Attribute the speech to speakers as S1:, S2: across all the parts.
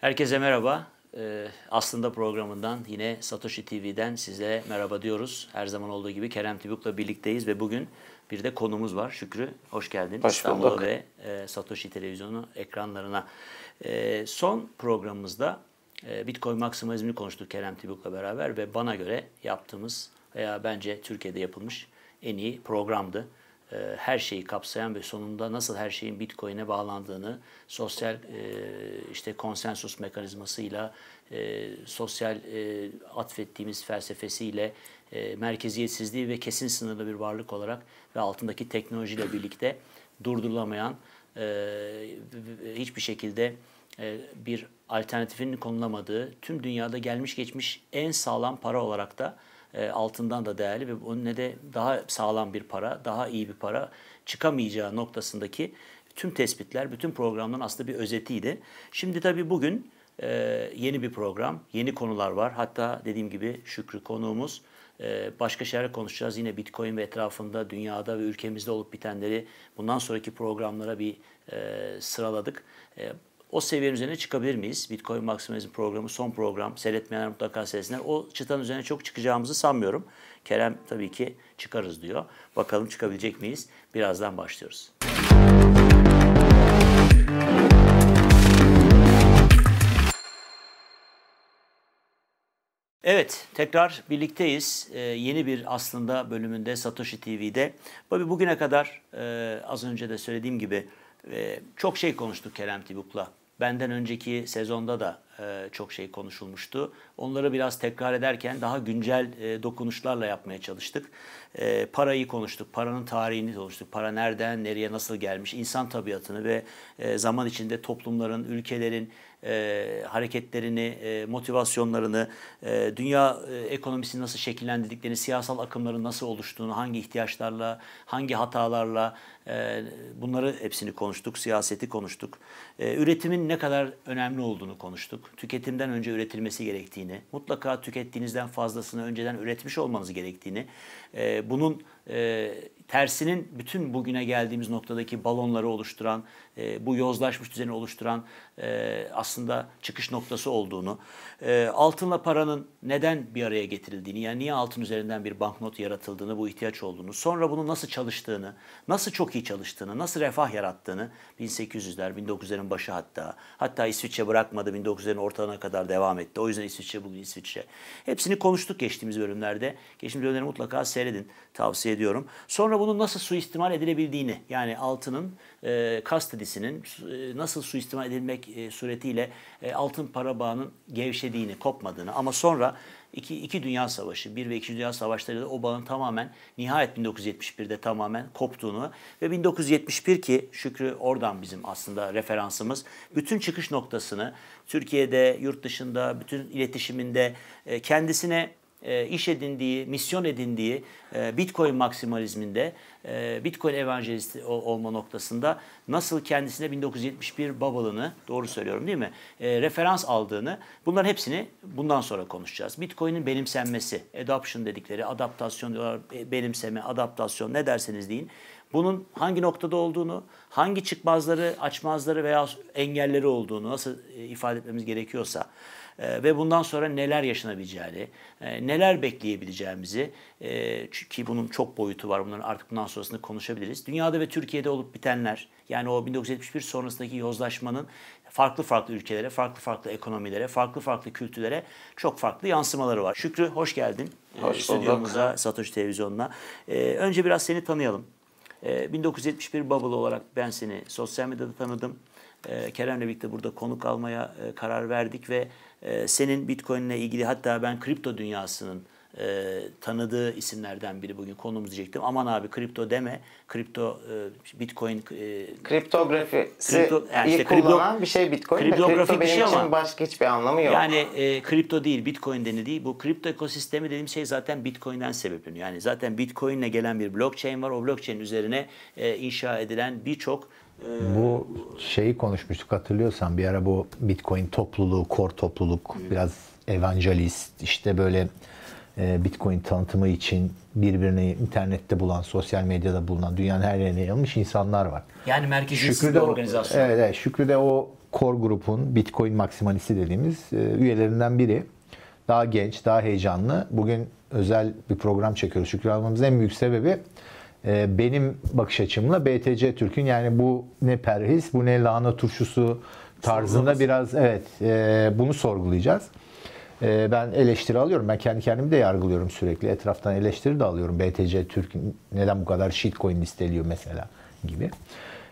S1: Herkese merhaba. Ee, aslında programından yine Satoshi TV'den size merhaba diyoruz. Her zaman olduğu gibi Kerem Tibuk'la birlikteyiz ve bugün bir de konumuz var. Şükrü hoş geldin.
S2: Hoş
S1: İstanbul'a ve e, Satoshi televizyonu ekranlarına. E, son programımızda e, Bitcoin maksimalizmini konuştuk Kerem Tibuk'la beraber ve bana göre yaptığımız veya bence Türkiye'de yapılmış en iyi programdı. E, her şeyi kapsayan ve sonunda nasıl her şeyin Bitcoin'e bağlandığını sosyal e, işte konsensus mekanizmasıyla e, sosyal e, atfettiğimiz felsefesiyle e, merkeziyetsizliği ve kesin sınırlı bir varlık olarak ve altındaki teknolojiyle birlikte durdurulamayan e, hiçbir şekilde e, bir alternatifinin konulamadığı tüm dünyada gelmiş geçmiş en sağlam para olarak da e, altından da değerli ve onun ne de daha sağlam bir para, daha iyi bir para çıkamayacağı noktasındaki tüm tespitler, bütün programların aslında bir özetiydi. Şimdi tabii bugün e, yeni bir program, yeni konular var. Hatta dediğim gibi Şükrü konuğumuz. E, başka şeyler konuşacağız. Yine Bitcoin ve etrafında, dünyada ve ülkemizde olup bitenleri bundan sonraki programlara bir sıraladık. O seviyenin üzerine çıkabilir miyiz? Bitcoin Maximalizm programı son program. Seyretmeyenler mutlaka seyretsinler. O çıtanın üzerine çok çıkacağımızı sanmıyorum. Kerem tabii ki çıkarız diyor. Bakalım çıkabilecek miyiz? Birazdan başlıyoruz. Evet, tekrar birlikteyiz. Ee, yeni bir aslında bölümünde Satoshi TV'de. Tabii bugüne kadar e, az önce de söylediğim gibi e, çok şey konuştuk Kerem Tibuk'la. Benden önceki sezonda da e, çok şey konuşulmuştu. Onları biraz tekrar ederken daha güncel e, dokunuşlarla yapmaya çalıştık. E, parayı konuştuk, paranın tarihini konuştuk. Para nereden, nereye, nasıl gelmiş, insan tabiatını ve zaman içinde toplumların, ülkelerin e, hareketlerini, e, motivasyonlarını, e, dünya e, ekonomisini nasıl şekillendirdiklerini, siyasal akımların nasıl oluştuğunu, hangi ihtiyaçlarla, hangi hatalarla e, bunları hepsini konuştuk, siyaseti konuştuk. E, üretimin ne kadar önemli olduğunu konuştuk. Tüketimden önce üretilmesi gerektiğini, mutlaka tükettiğinizden fazlasını önceden üretmiş olmanız gerektiğini, e, bunun e, tersinin bütün bugüne geldiğimiz noktadaki balonları oluşturan, e, bu yozlaşmış düzeni oluşturan e, aslında çıkış noktası olduğunu, e, altınla paranın neden bir araya getirildiğini, yani niye altın üzerinden bir banknot yaratıldığını, bu ihtiyaç olduğunu, sonra bunun nasıl çalıştığını, nasıl çok iyi çalıştığını, nasıl refah yarattığını 1800'ler, 1900'lerin başı hatta, hatta İsviçre bırakmadı 1900'lerin ortalarına kadar devam etti. O yüzden İsviçre bugün İsviçre. Hepsini konuştuk geçtiğimiz bölümlerde. Geçtiğimiz bölümleri mutlaka seyredin, tavsiye ediyorum. Sonra bunun nasıl suistimal edilebildiğini, yani altının e, custodiesinin e, nasıl suistimal edilmek e, suretiyle e, altın para bağının gevşediğini, kopmadığını. Ama sonra iki, iki Dünya Savaşı, bir ve iki Dünya Savaşlarıyla o bağın tamamen nihayet 1971'de tamamen koptuğunu ve 1971 ki Şükrü oradan bizim aslında referansımız bütün çıkış noktasını Türkiye'de, yurt dışında, bütün iletişiminde e, kendisine e, iş edindiği, misyon edindiği e, Bitcoin maksimalizminde, e, Bitcoin evanjelisti olma noktasında nasıl kendisine 1971 bubble'ını, doğru söylüyorum değil mi, referans aldığını, bunların hepsini bundan sonra konuşacağız. Bitcoin'in benimsenmesi, adoption dedikleri, adaptasyon diyorlar, benimseme, adaptasyon ne derseniz deyin. Bunun hangi noktada olduğunu, hangi çıkmazları, açmazları veya engelleri olduğunu nasıl ifade etmemiz gerekiyorsa, ve bundan sonra neler yaşanabileceğini, neler bekleyebileceğimizi ki bunun çok boyutu var. Bunların artık bundan sonrasında konuşabiliriz. Dünyada ve Türkiye'de olup bitenler yani o 1971 sonrasındaki yozlaşmanın farklı farklı ülkelere, farklı farklı ekonomilere, farklı farklı kültürlere çok farklı yansımaları var. Şükrü hoş geldin.
S2: Hoş
S1: Stüdyomuza, Satoshi Televizyonu'na. Önce biraz seni tanıyalım. 1971 Bubble olarak ben seni sosyal medyada tanıdım. Kerem'le birlikte burada konuk almaya karar verdik ve senin Bitcoin ile ilgili hatta ben kripto dünyasının e, tanıdığı isimlerden biri bugün konumuz diyecektim. Aman abi kripto deme. Kripto, e, Bitcoin... E,
S2: Kriptografisi
S1: kripto, yani işte kripto-
S2: kullanan bir şey Bitcoin. de
S1: kriptografik
S2: kripto
S1: bir şey
S2: için
S1: ama-
S2: başka hiçbir anlamı yok.
S1: Yani e, kripto değil, Bitcoin denildiği bu kripto ekosistemi dediğim şey zaten Bitcoin'den sebepleniyor. Yani zaten Bitcoin'le gelen bir blockchain var. O blockchain üzerine e, inşa edilen birçok
S3: Bu şeyi konuşmuştuk hatırlıyorsan bir ara bu Bitcoin topluluğu, core topluluk, biraz evangelist işte böyle e, Bitcoin tanıtımı için birbirini internette bulan, sosyal medyada bulunan, dünyanın her yerine yayılmış insanlar var.
S1: yani merkeziyetsiz bir organizasyon.
S3: evet, evet, Şükrü de o Core Group'un Bitcoin maksimalisti dediğimiz e, üyelerinden biri. Daha genç, daha heyecanlı. Bugün özel bir program çekiyoruz. Şükür almamızın en büyük sebebi benim bakış açımla BTC Türk'ün yani bu ne perhiz, bu ne lahana turşusu tarzında biraz evet e, bunu sorgulayacağız. E, ben eleştiri alıyorum. Ben kendi kendimi de yargılıyorum sürekli. Etraftan eleştiri de alıyorum. BTC Türk neden bu kadar shitcoin listeliyor mesela gibi.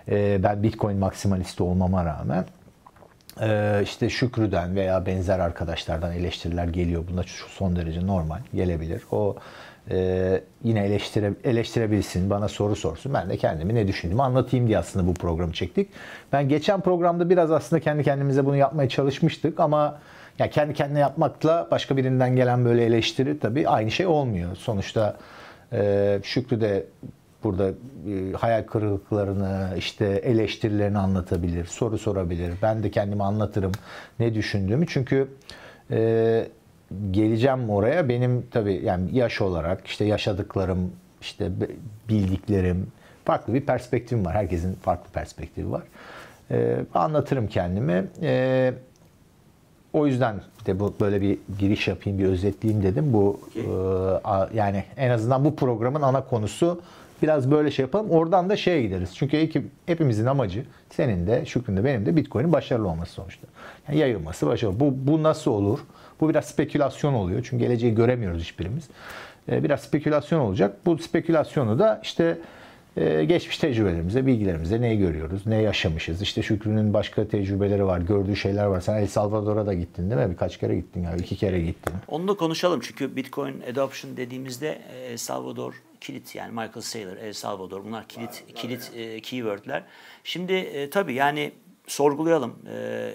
S3: E, ben Bitcoin maksimalisti olmama rağmen e, işte Şükrü'den veya benzer arkadaşlardan eleştiriler geliyor. Bunlar son derece normal gelebilir. O e, yine eleştire, eleştirebilsin, bana soru sorsun. Ben de kendimi ne düşündüğümü anlatayım diye aslında bu programı çektik. Ben geçen programda biraz aslında kendi kendimize bunu yapmaya çalışmıştık ama yani kendi kendine yapmakla başka birinden gelen böyle eleştiri tabii aynı şey olmuyor. Sonuçta e, Şükrü de burada e, hayal kırıklıklarını, işte eleştirilerini anlatabilir, soru sorabilir. Ben de kendimi anlatırım ne düşündüğümü. Çünkü e, geleceğim oraya benim tabii yani yaş olarak işte yaşadıklarım, işte bildiklerim farklı bir perspektifim var. Herkesin farklı perspektifi var. E, anlatırım kendimi. E, o yüzden de bu böyle bir giriş yapayım, bir özetleyeyim dedim. Bu e, yani en azından bu programın ana konusu biraz böyle şey yapalım. Oradan da şeye gideriz. Çünkü hepimizin amacı senin de, Şükrü'nün de benim de Bitcoin'in başarılı olması sonuçta. Yani yayılması başarılı. Bu, bu nasıl olur? Bu biraz spekülasyon oluyor. Çünkü geleceği göremiyoruz hiçbirimiz. E, biraz spekülasyon olacak. Bu spekülasyonu da işte e, geçmiş tecrübelerimize, bilgilerimize neyi görüyoruz, ne yaşamışız. İşte Şükrü'nün başka tecrübeleri var, gördüğü şeyler var. Sen El Salvador'a da gittin değil mi? Birkaç kere gittin yani, iki kere gittin.
S1: Onu da konuşalım çünkü Bitcoin Adoption dediğimizde El Salvador kilit yani Michael Saylor, El Salvador bunlar kilit kilit e, keywordler. Şimdi e, tabii yani sorgulayalım. E,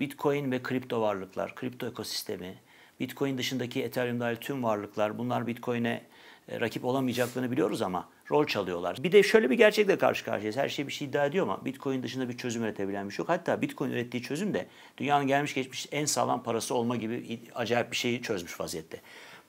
S1: Bitcoin ve kripto varlıklar, kripto ekosistemi, Bitcoin dışındaki Ethereum dahil tüm varlıklar bunlar Bitcoin'e e, rakip olamayacaklarını biliyoruz ama rol çalıyorlar. Bir de şöyle bir gerçekle karşı karşıyayız. Her şey bir şey iddia ediyor ama Bitcoin dışında bir çözüm üretebilen bir şey yok. Hatta Bitcoin ürettiği çözüm de dünyanın gelmiş geçmiş en sağlam parası olma gibi acayip bir şeyi çözmüş vaziyette.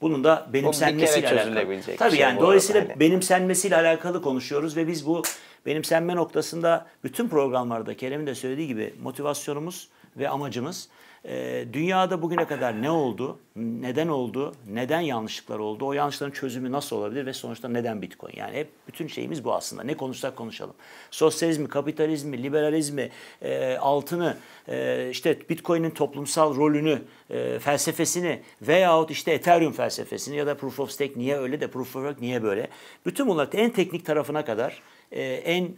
S1: Bunun da benimsenmesiyle alakalı. Tabii şey yani dolayısıyla hani. benimsenmesiyle alakalı konuşuyoruz ve biz bu benimsenme noktasında bütün programlarda Kerem'in de söylediği gibi motivasyonumuz ve amacımız e, dünyada bugüne kadar ne oldu, neden oldu, neden yanlışlıklar oldu, o yanlışların çözümü nasıl olabilir ve sonuçta neden Bitcoin? Yani hep bütün şeyimiz bu aslında. Ne konuşsak konuşalım. Sosyalizmi, kapitalizmi, liberalizmi, e, altını, e, işte Bitcoin'in toplumsal rolünü, felsefesini veyahut işte Ethereum felsefesini ya da Proof of Stake niye öyle de Proof of Work niye böyle? Bütün bunlar en teknik tarafına kadar e, en e,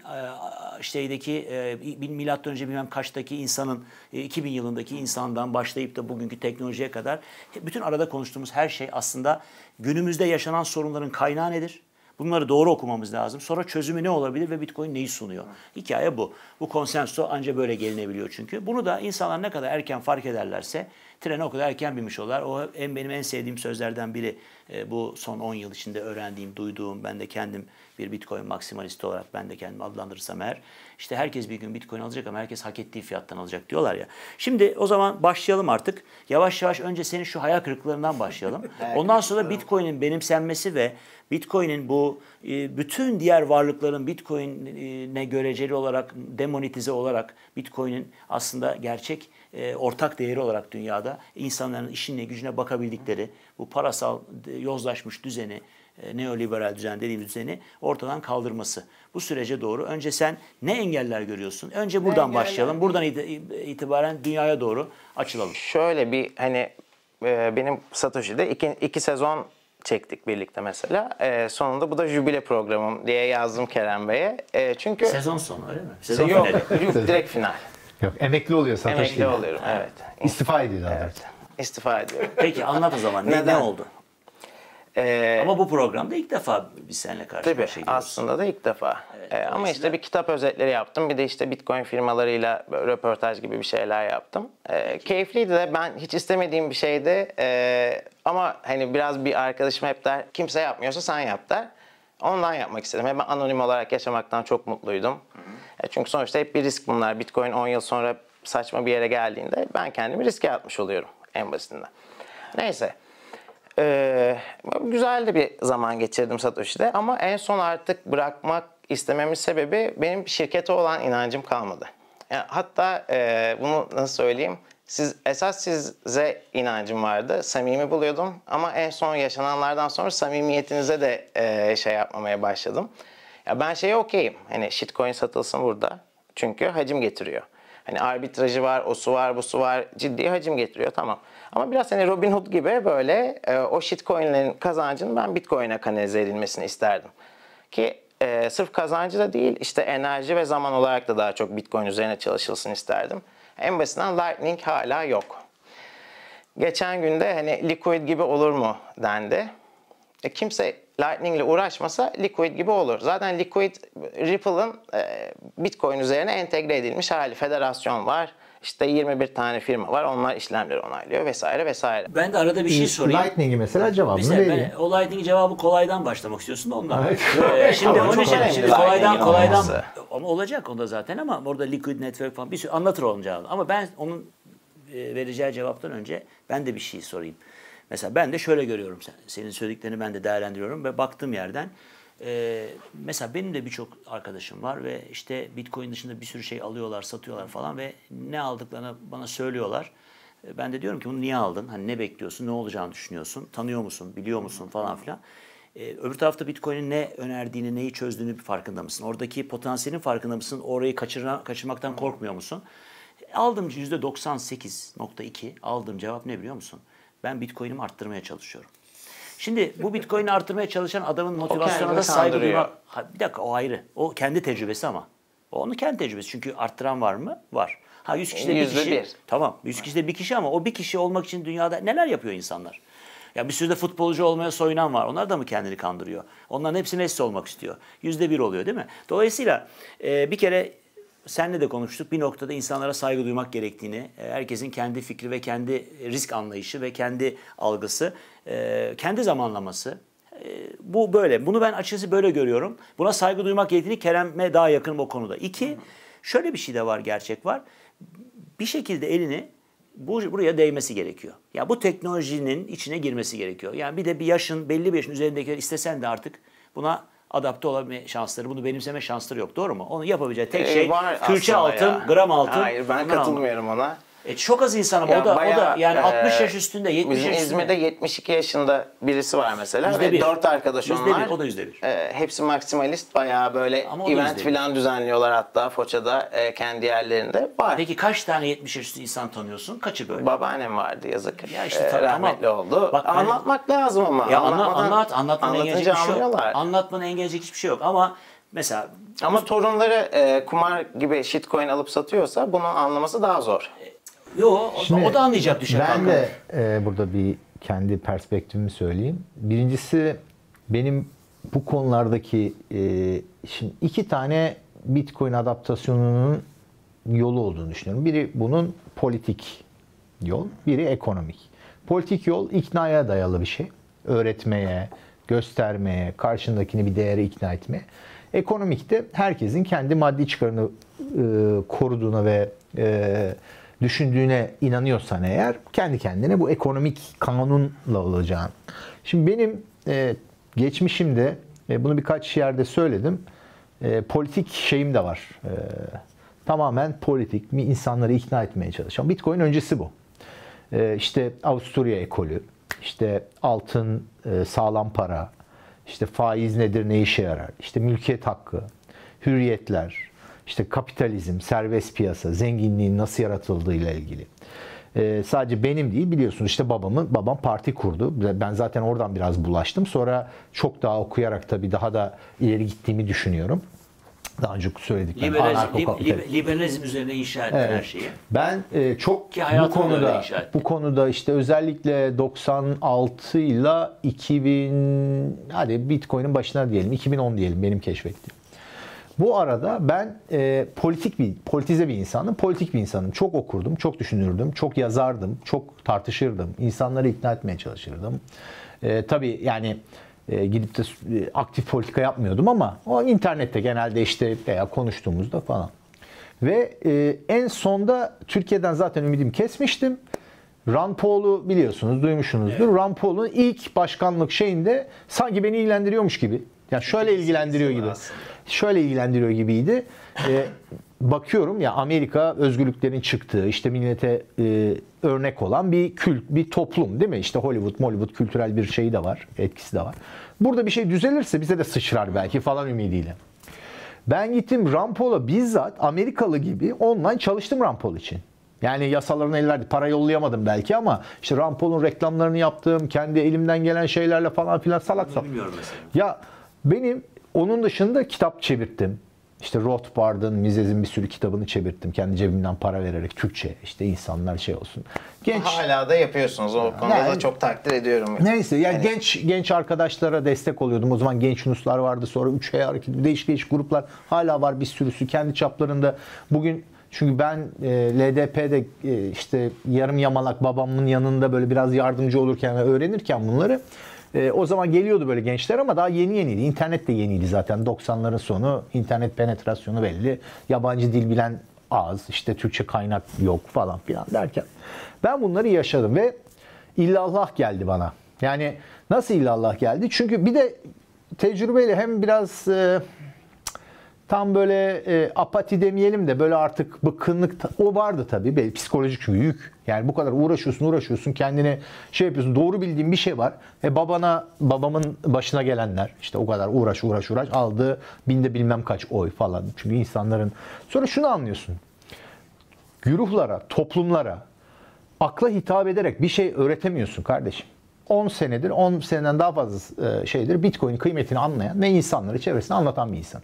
S1: şeydeki e, milattan önce bilmem kaçtaki insanın 2000 yılındaki insandan başlayıp da bugünkü teknolojiye kadar bütün arada konuştuğumuz her şey aslında günümüzde yaşanan sorunların kaynağı nedir? Bunları doğru okumamız lazım. Sonra çözümü ne olabilir ve Bitcoin neyi sunuyor? Hikaye bu. Bu konsenso ancak böyle gelinebiliyor çünkü. Bunu da insanlar ne kadar erken fark ederlerse trene o kadar erken binmiş olurlar. O en benim en sevdiğim sözlerden biri bu son 10 yıl içinde öğrendiğim, duyduğum, ben de kendim bir Bitcoin maksimalisti olarak ben de kendimi adlandırırsam eğer işte herkes bir gün Bitcoin alacak ama herkes hak ettiği fiyattan alacak diyorlar ya. Şimdi o zaman başlayalım artık. Yavaş yavaş önce senin şu hayal kırıklarından başlayalım. Ondan sonra Bitcoin'in benimsenmesi ve Bitcoin'in bu e, bütün diğer varlıkların Bitcoin'e göreceli olarak demonetize olarak Bitcoin'in aslında gerçek e, ortak değeri olarak dünyada insanların işine gücüne bakabildikleri bu parasal yozlaşmış düzeni e, neoliberal düzen dediğimiz düzeni ortadan kaldırması. Bu sürece doğru. Önce sen ne engeller görüyorsun? Önce buradan engeller. başlayalım. Buradan itibaren dünyaya doğru açılalım.
S2: Şöyle bir hani e, benim Satoshi'de iki, iki sezon çektik birlikte mesela. E, sonunda bu da jübile programım diye yazdım Kerem Bey'e. E, çünkü
S1: sezon sonu öyle mi? Sezon
S2: yok, finali. yok direkt final.
S3: Yok emekli oluyor Satoshi.
S2: Emekli oluyorum evet.
S3: İstifa ediyor.
S2: Evet. İstifa ediyorum.
S1: Peki anlat o zaman. Ne, ne oldu? Ee, ama bu programda ilk defa biz seninle karşı
S2: tabii, karşıya aslında da ilk defa. Evet, ee, ama işte bir kitap özetleri yaptım. Bir de işte Bitcoin firmalarıyla röportaj gibi bir şeyler yaptım. Ee, keyifliydi de ben hiç istemediğim bir şeydi. Ee, ama hani biraz bir arkadaşım hep der kimse yapmıyorsa sen yap der. Ondan yapmak istedim. Hem anonim olarak yaşamaktan çok mutluydum. Hı hı. E, çünkü sonuçta hep bir risk bunlar. Bitcoin 10 yıl sonra saçma bir yere geldiğinde ben kendimi riske atmış oluyorum en basitinden. Neyse. Ee, güzel de bir zaman geçirdim Satoshi'de ama en son artık bırakmak istememin sebebi benim şirkete olan inancım kalmadı. Yani hatta e, bunu nasıl söyleyeyim? Siz esas size inancım vardı. Samimi buluyordum ama en son yaşananlardan sonra samimiyetinize de e, şey yapmamaya başladım. Ya ben şeye okeyim. Hani shitcoin satılsın burada. Çünkü hacim getiriyor. Hani arbitrajı var, o su var, bu su var. Ciddi hacim getiriyor tamam. Ama biraz hani Robin Hood gibi böyle e, o shitcoinlerin kazancının ben Bitcoin'e kanalize edilmesini isterdim. Ki e, sırf kazancı da değil işte enerji ve zaman olarak da daha çok Bitcoin üzerine çalışılsın isterdim. En basitinden Lightning hala yok. Geçen günde hani Liquid gibi olur mu dendi. E, kimse Lightning ile uğraşmasa Liquid gibi olur. Zaten Liquid Ripple'ın e, Bitcoin üzerine entegre edilmiş hali. Federasyon var. İşte 21 tane firma var. Onlar işlemleri onaylıyor vesaire vesaire.
S1: Ben de arada bir şey sorayım.
S3: Lightning'i mesela cevabını
S1: Mesela
S3: vereyim.
S1: ben o Lightning cevabı kolaydan başlamak istiyorsun da ondan. Ee, şimdi onun için şimdi kolaydan kolaydan
S2: olması.
S1: ama olacak onda zaten ama orada Liquid Network falan bir sürü anlatır onun cevabını. Ama ben onun e, vereceği cevaptan önce ben de bir şey sorayım. Mesela ben de şöyle görüyorum sen, senin söylediklerini ben de değerlendiriyorum ve baktığım yerden e, mesela benim de birçok arkadaşım var ve işte Bitcoin dışında bir sürü şey alıyorlar, satıyorlar falan ve ne aldıklarını bana söylüyorlar. E, Ben de diyorum ki bunu niye aldın? Hani ne bekliyorsun? Ne olacağını düşünüyorsun? Tanıyor musun? Biliyor musun? Falan filan. E, öbür tarafta Bitcoin'in ne önerdiğini, neyi çözdüğünü farkında mısın? Oradaki potansiyelin farkında mısın? Orayı kaçırma, kaçırmaktan korkmuyor musun? E, Aldığım %98.2 aldığım cevap ne biliyor musun? Ben Bitcoin'imi arttırmaya çalışıyorum. Şimdi bu Bitcoin'i arttırmaya çalışan adamın motivasyonuna da saygı duymak. Bir dakika o ayrı. O kendi tecrübesi ama. O onun kendi tecrübesi. Çünkü arttıran var mı? Var. Ha 100 kişide bir kişi.
S2: bir.
S1: Tamam. 100 kişide bir kişi ama o bir kişi olmak için dünyada neler yapıyor insanlar? Ya bir sürü de futbolcu olmaya soyunan var. Onlar da mı kendini kandırıyor? Onların hepsi Messi olmak istiyor. Yüzde bir oluyor değil mi? Dolayısıyla e, bir kere senle de konuştuk. Bir noktada insanlara saygı duymak gerektiğini, e, herkesin kendi fikri ve kendi risk anlayışı ve kendi algısı, e, kendi zamanlaması. E, Bu böyle. Bunu ben açıkçası böyle görüyorum. Buna saygı duymak gerektiğini Kerem'e daha yakınım o konuda. İki, şöyle bir şey de var, gerçek var. Bir şekilde elini bu, buraya değmesi gerekiyor. Ya bu teknolojinin içine girmesi gerekiyor. Yani bir de bir yaşın, belli bir yaşın üzerindekiler istesen de artık buna adapte olabilme şansları, bunu benimseme şansları yok. Doğru mu? Onu yapabileceği tek
S2: E,
S1: şey
S2: var
S1: külçe altın,
S2: ya.
S1: gram altın.
S2: Hayır ben katılmıyorum ona.
S1: E çok az insan ama
S2: Ya
S1: o da o da
S2: bayağı,
S1: yani
S2: e,
S1: 60 yaş üstünde, 70
S2: Bizim
S1: yaş üstünde.
S2: İzmir'de 72 yaşında birisi var mesela
S1: Yüzde
S2: ve
S1: bir.
S2: 4 arkadaş
S1: Yüzde
S2: onlar.
S1: bir, o da yüzde bir.
S2: E, hepsi maksimalist bayağı böyle
S1: Ama
S2: event falan düzenliyorlar hatta Foça'da e, kendi yerlerinde var.
S1: Peki kaç tane 70 yaş üstü insan tanıyorsun? Kaçı böyle?
S2: Babaannem vardı yazık.
S1: Ya işte
S2: E,
S1: tabii ama-
S2: rahmetli oldu.
S1: Bak ben-
S2: Anlatmak lazım ama.
S1: ya anla, anlat, anlatmanı engelleyecek bir şey yok.
S2: anlıyorlar.
S1: Anlatmanı engelleyecek hiçbir şey yok ama mesela
S2: Ama torunları e, kumar gibi shitcoin alıp satıyorsa bunu anlaması daha zor.
S1: Yo o,
S3: Şimdi
S1: o da anlayacak düşer
S3: Ben
S1: kanka.
S3: de e, burada bir kendi perspektifimi söyleyeyim. Birincisi benim bu konulardaki e, şimdi iki tane Bitcoin adaptasyonunun yolu olduğunu düşünüyorum. Biri bunun politik yol, biri ekonomik. Politik yol iknaya dayalı bir şey. Öğretmeye, göstermeye, karşındakini bir değere ikna etmeye. Ekonomik de herkesin kendi maddi çıkarını e, koruduğuna ve e, düşündüğüne inanıyorsan eğer kendi kendine bu ekonomik kanunla olacağın. Şimdi benim e, geçmişimde e, bunu birkaç yerde söyledim. E, politik şeyim de var. E, tamamen politik, mi insanları ikna etmeye çalışan. Bitcoin öncesi bu. E, işte Avusturya ekolü, işte altın, e, sağlam para, işte faiz nedir, ne işe yarar, işte mülkiyet hakkı, hürriyetler, işte kapitalizm, serbest piyasa, zenginliğin nasıl yaratıldığı ile ilgili. Ee, sadece benim değil biliyorsunuz işte babamın babam parti kurdu. Ben zaten oradan biraz bulaştım. Sonra çok daha okuyarak tabii daha da ileri gittiğimi düşünüyorum. Daha önce söyledik.
S1: Liberalizm, liber- liberalizm üzerine inşa edilen her şeyi.
S3: Ben e, çok
S1: Ki
S3: bu konuda bu konuda işte özellikle 96 ile 2000 hadi Bitcoin'in başına diyelim 2010 diyelim benim keşfettiğim. Bu arada ben e, politik bir politize bir insanım, politik bir insanım. Çok okurdum, çok düşünürdüm, çok yazardım, çok tartışırdım, insanları ikna etmeye çalışırdım. E, tabii yani e, gidip de e, aktif politika yapmıyordum ama o internette genelde işte veya konuştuğumuzda falan. Ve e, en sonda Türkiye'den zaten ümidimi kesmiştim. Rand Paul'u biliyorsunuz, duymuşsunuzdur. Rand Paul'un ilk başkanlık şeyinde sanki beni ilgilendiriyormuş gibi. Yani şöyle ilgilendiriyor gibi. Şöyle ilgilendiriyor gibiydi. E, bakıyorum ya Amerika özgürlüklerin çıktığı işte millete e, örnek olan bir kült bir toplum değil mi? İşte Hollywood, Hollywood kültürel bir şeyi de var, etkisi de var. Burada bir şey düzelirse bize de sıçrar belki falan ümidiyle. Ben gittim Rampol'a bizzat Amerikalı gibi online çalıştım Rampol için. Yani yasalarına el verdi. Para yollayamadım belki ama işte Rampol'un reklamlarını yaptım. Kendi elimden gelen şeylerle falan filan salak salak. Ya benim onun dışında kitap çevirttim. İşte Rothbard'ın, Mises'in bir sürü kitabını çevirttim. Kendi cebimden para vererek Türkçe. işte insanlar şey olsun. Genç
S2: Hala da yapıyorsunuz. O konuda
S3: Yani-
S2: da çok takdir ediyorum.
S3: Neyse yani genç genç arkadaşlara destek oluyordum. O zaman genç Yunuslar vardı. Sonra 3 hareket değişik değişik gruplar hala var bir sürüsü kendi çaplarında. Bugün çünkü ben e, LDP'de e, işte yarım yamalak babamın yanında böyle biraz yardımcı olurken ve öğrenirken bunları e, o zaman geliyordu böyle gençler ama daha yeni yeniydi. İnternet de yeniydi zaten 90'ların sonu. İnternet penetrasyonu belli. Yabancı dil bilen az. işte Türkçe kaynak yok falan filan derken. Ben bunları yaşadım ve illallah geldi bana. Yani nasıl illallah geldi? Çünkü bir de tecrübeyle hem biraz e, tam böyle e, apati demeyelim de böyle artık bıkkınlık o vardı tabii. Böyle psikolojik çünkü yük. Yani bu kadar uğraşıyorsun uğraşıyorsun kendine şey yapıyorsun doğru bildiğin bir şey var. E babana babamın başına gelenler işte o kadar uğraş uğraş uğraş aldı binde bilmem kaç oy falan. Çünkü insanların sonra şunu anlıyorsun. Güruhlara, toplumlara akla hitap ederek bir şey öğretemiyorsun kardeşim. 10 senedir, 10 seneden daha fazla e, şeydir Bitcoin kıymetini anlayan ve insanları çevresine anlatan bir insan.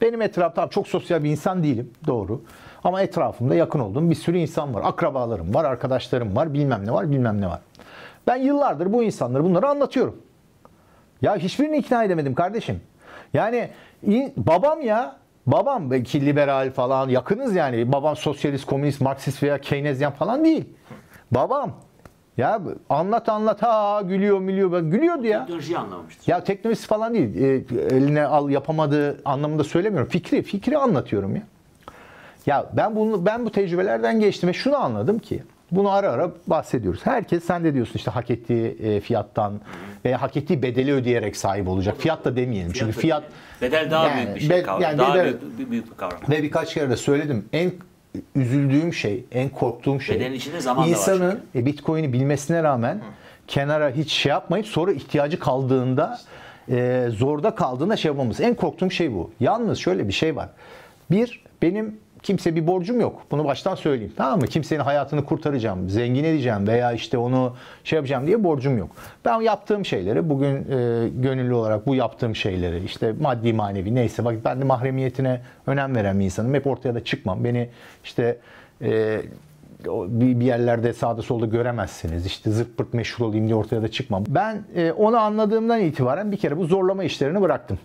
S3: Benim etrafta çok sosyal bir insan değilim doğru. Ama etrafımda yakın olduğum bir sürü insan var. Akrabalarım var, arkadaşlarım var, bilmem ne var, bilmem ne var. Ben yıllardır bu insanlara bunları anlatıyorum. Ya hiçbirini ikna edemedim kardeşim. Yani in- babam ya babam belki liberal falan yakınız yani. Babam sosyalist, komünist, marksist veya Keynesyen falan değil. Babam. Ya anlat anlat ha gülüyor gülüyor ben gülüyordu ya.
S1: Teknolojiyi anlamamıştır.
S3: Ya teknolojisi falan değil. E, eline al yapamadığı anlamında söylemiyorum. Fikri fikri anlatıyorum ya. Ya ben bunu ben bu tecrübelerden geçtim ve şunu anladım ki bunu ara ara bahsediyoruz. Herkes sen de diyorsun işte hak ettiği e, fiyattan veya hak ettiği bedeli ödeyerek sahip olacak. Fiyat da demeyelim. Çünkü
S1: da
S3: fiyat
S1: bedel daha
S3: Yani
S1: büyük bir şey kavram.
S3: yani
S1: daha
S3: bedel-
S1: büyük, büyük bir kavram.
S3: ve birkaç kere de söyledim. En üzüldüğüm şey, en korktuğum şey
S1: Bedenin içinde zaman da var
S3: insanın e, Bitcoin'i bilmesine rağmen kenara hiç şey yapmayıp sonra ihtiyacı kaldığında e, zorda kaldığında şey yapmamız. En korktuğum şey bu. Yalnız şöyle bir şey var. Bir, benim kimse bir borcum yok. Bunu baştan söyleyeyim. Tamam mı? Kimsenin hayatını kurtaracağım, zengin edeceğim veya işte onu şey yapacağım diye borcum yok. Ben yaptığım şeyleri bugün e, gönüllü olarak bu yaptığım şeyleri işte maddi manevi neyse bak ben de mahremiyetine önem veren bir insanım. Hep ortaya da çıkmam. Beni işte e, bir yerlerde sağda solda göremezsiniz. İşte zırt pırt meşhur olayım diye ortaya da çıkmam. Ben e, onu anladığımdan itibaren bir kere bu zorlama işlerini bıraktım.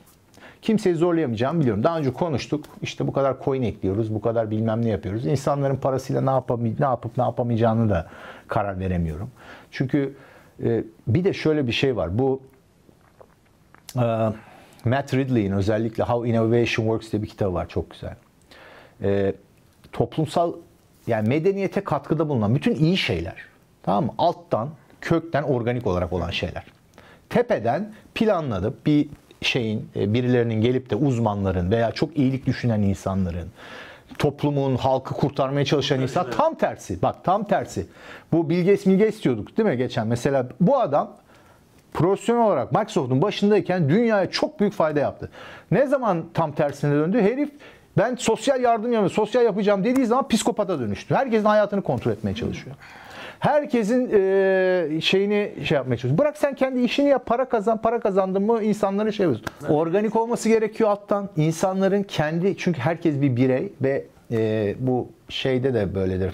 S3: Kimseyi zorlayamayacağımı biliyorum. Daha önce konuştuk. İşte bu kadar coin ekliyoruz, bu kadar bilmem ne yapıyoruz. İnsanların parasıyla ne, yapam ne yapıp ne yapamayacağını da karar veremiyorum. Çünkü e, bir de şöyle bir şey var. Bu e, Matt Ridley'in özellikle How Innovation Works diye bir kitabı var. Çok güzel. E, toplumsal yani medeniyete katkıda bulunan bütün iyi şeyler tamam mı? Alttan, kökten organik olarak olan şeyler. Tepeden planlanıp bir şeyin e, birilerinin gelip de uzmanların veya çok iyilik düşünen insanların toplumun halkı kurtarmaya çalışan insan tam tersi. Bak tam tersi. Bu Bill Gates, Bill Gates diyorduk değil mi geçen? Mesela bu adam profesyonel olarak Microsoft'un başındayken dünyaya çok büyük fayda yaptı. Ne zaman tam tersine döndü? Herif ben sosyal yardım yapıyorum, sosyal yapacağım dediği zaman psikopata dönüştü. Herkesin hayatını kontrol etmeye çalışıyor. Herkesin e, şeyini şey yapmaya çalışıyor. Bırak sen kendi işini yap, para kazan, para kazandın mı insanları şey yapıyorsun. Organik olması gerekiyor alttan. İnsanların kendi, çünkü herkes bir birey ve e, bu şeyde de böyledir.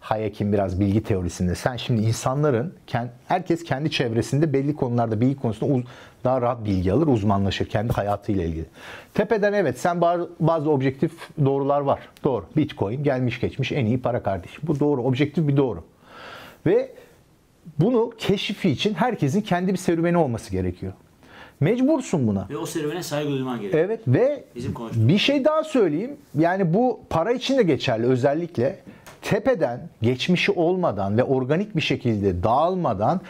S3: Hayek'in biraz bilgi teorisinde. Sen şimdi insanların, herkes kendi çevresinde belli konularda, bilgi konusunda daha rahat bilgi alır, uzmanlaşır kendi hayatıyla ilgili. Tepeden evet sen bazı objektif doğrular var. Doğru. Bitcoin gelmiş geçmiş en iyi para kardeşim. Bu doğru. Objektif bir doğru. Ve bunu keşfi için herkesin kendi bir serüveni olması gerekiyor. Mecbursun buna.
S1: Ve o serüvene saygı duyman gerekiyor.
S3: Evet ve
S1: Bizim
S3: bir şey daha söyleyeyim. Yani bu para için de geçerli özellikle. Tepeden, geçmişi olmadan ve organik bir şekilde dağılmadan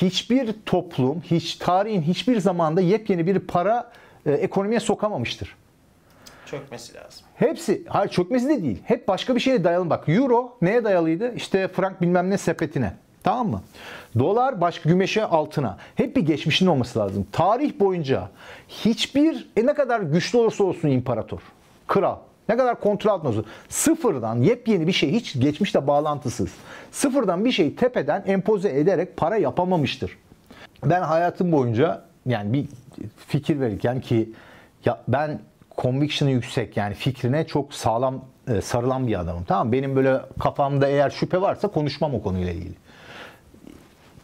S3: hiçbir toplum, hiç tarihin hiçbir zamanda yepyeni bir para e, ekonomiye sokamamıştır.
S2: Çökmesi lazım.
S3: Hepsi, hayır çökmesi de değil. Hep başka bir şeye dayalı. Bak euro neye dayalıydı? İşte frank bilmem ne sepetine. Tamam mı? Dolar başka gümüşe altına. Hep bir geçmişin olması lazım. Tarih boyunca hiçbir e ne kadar güçlü olursa olsun imparator, kral, ne kadar kontrol altında olsun. Sıfırdan yepyeni bir şey hiç geçmişle bağlantısız. Sıfırdan bir şey tepeden empoze ederek para yapamamıştır. Ben hayatım boyunca yani bir fikir verirken ki ya ben conviction'ı yüksek yani fikrine çok sağlam e, sarılan bir adamım. Tamam? Benim böyle kafamda eğer şüphe varsa konuşmam o konuyla ilgili.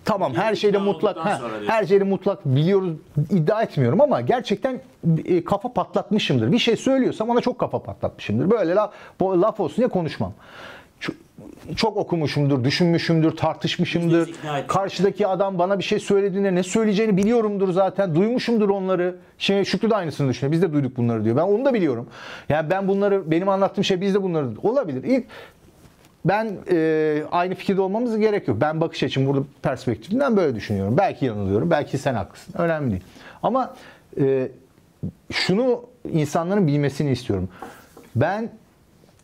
S3: Tamam her şeyde mutlak ha, her şeyde mutlak biliyoruz iddia etmiyorum ama gerçekten e, kafa patlatmışımdır. Bir şey söylüyorsam ona çok kafa patlatmışımdır. Böyle laf, bu laf olsun diye konuşmam. Çok, okumuşumdur, düşünmüşümdür, tartışmışımdır. Karşıdaki adam bana bir şey söylediğinde ne söyleyeceğini biliyorumdur zaten. Duymuşumdur onları. Şey, Şükrü de aynısını düşünüyor. Biz de duyduk bunları diyor. Ben onu da biliyorum. Yani ben bunları, benim anlattığım şey biz de bunları olabilir. İlk ben e, aynı fikirde olmamız gerek yok. Ben bakış açım burada perspektifimden böyle düşünüyorum. Belki yanılıyorum, belki sen haklısın. Önemli değil. Ama e, şunu insanların bilmesini istiyorum. Ben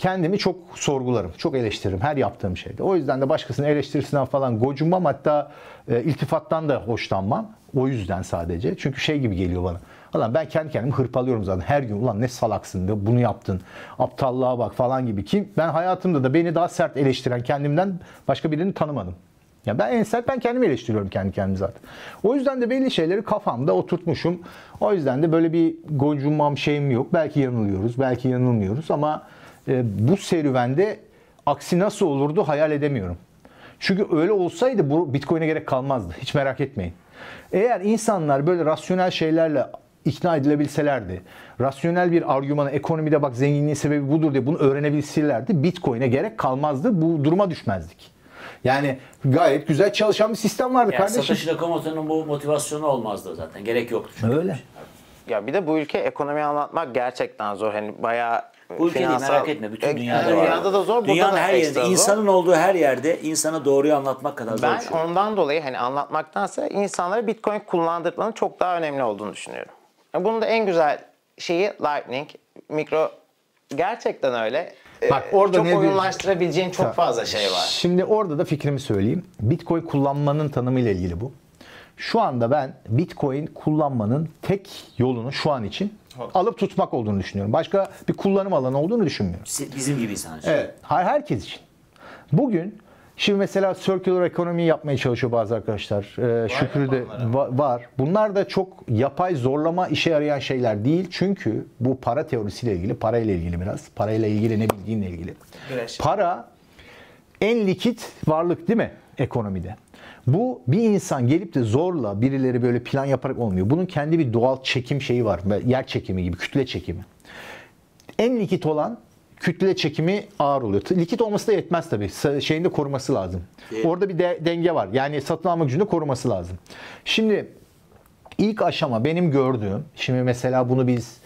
S3: kendimi çok sorgularım, çok eleştiririm her yaptığım şeyde. O yüzden de başkasının eleştirisinden falan gocunmam hatta e, iltifattan da hoşlanmam. O yüzden sadece. Çünkü şey gibi geliyor bana. Ulan ben kendi kendimi hırpalıyorum zaten. Her gün ulan ne salaksın de bunu yaptın. Aptallığa bak falan gibi. Kim ben hayatımda da beni daha sert eleştiren kendimden başka birini tanımadım. Ya ben en sert ben kendimi eleştiriyorum kendi kendimi zaten. O yüzden de belli şeyleri kafamda oturtmuşum. O yüzden de böyle bir gocunmam şeyim yok. Belki yanılıyoruz, belki yanılmıyoruz ama bu serüvende aksi nasıl olurdu hayal edemiyorum. Çünkü öyle olsaydı bu Bitcoin'e gerek kalmazdı. Hiç merak etmeyin. Eğer insanlar böyle rasyonel şeylerle ikna edilebilselerdi, rasyonel bir argümanı ekonomide bak zenginliğin sebebi budur diye bunu öğrenebilselerdi Bitcoin'e gerek kalmazdı. Bu duruma düşmezdik. Yani gayet güzel çalışan bir sistem vardı
S1: Yani
S3: kardeşim.
S1: Satoshi Nakamoto'nun bu motivasyonu olmazdı zaten. Gerek yoktu. çünkü.
S3: Öyle.
S2: Ya bir de bu ülke ekonomi anlatmak gerçekten zor. Hani bayağı
S1: Bu ülke değil
S2: finansal-
S1: merak etme. Bütün
S2: E,
S1: dünyada,
S2: dünyada
S1: var.
S2: da zor.
S1: Dünyanın
S2: da
S1: her yerinde,
S2: zor.
S1: insanın olduğu her yerde insana doğruyu anlatmak kadar zor
S2: Ben
S1: şey.
S2: ondan dolayı hani anlatmaktansa insanlara Bitcoin kullandırmanın çok daha önemli olduğunu düşünüyorum. Ya Bunun da en güzel şeyi Lightning, mikro gerçekten öyle. Ee,
S3: Bak orada
S2: çok
S3: ne
S2: oyunlaştırabileceğin çok fazla şey var.
S3: Şimdi orada da fikrimi söyleyeyim. Bitcoin kullanmanın tanımıyla ilgili bu. Şu anda ben Bitcoin kullanmanın tek yolunu şu an için alıp tutmak olduğunu düşünüyorum. Başka bir kullanım alanı olduğunu düşünmüyorum.
S1: Bizim gibi insan için.
S3: Evet. Her herkes için. Bugün şimdi mesela circular economy yapmaya çalışıyor bazı arkadaşlar. Ee, Şükrü de va- var. Bunlar da çok yapay zorlama işe yarayan şeyler değil. Çünkü bu para teorisiyle ilgili, parayla ilgili biraz. Parayla ilgili ne bildiğinle ilgili.
S2: Güreş.
S3: Para en likit varlık değil mi ekonomide? Bu bir insan gelip de zorla birileri böyle plan yaparak olmuyor. Bunun kendi bir doğal çekim şeyi var. Yer çekimi gibi, kütle çekimi. En likit olan kütle çekimi ağır oluyor. Likit olması da yetmez tabii. Şeyinde koruması lazım.
S1: Evet.
S3: Orada bir de, denge var. Yani satın alma gücünde koruması lazım. Şimdi ilk aşama benim gördüğüm, şimdi mesela bunu biz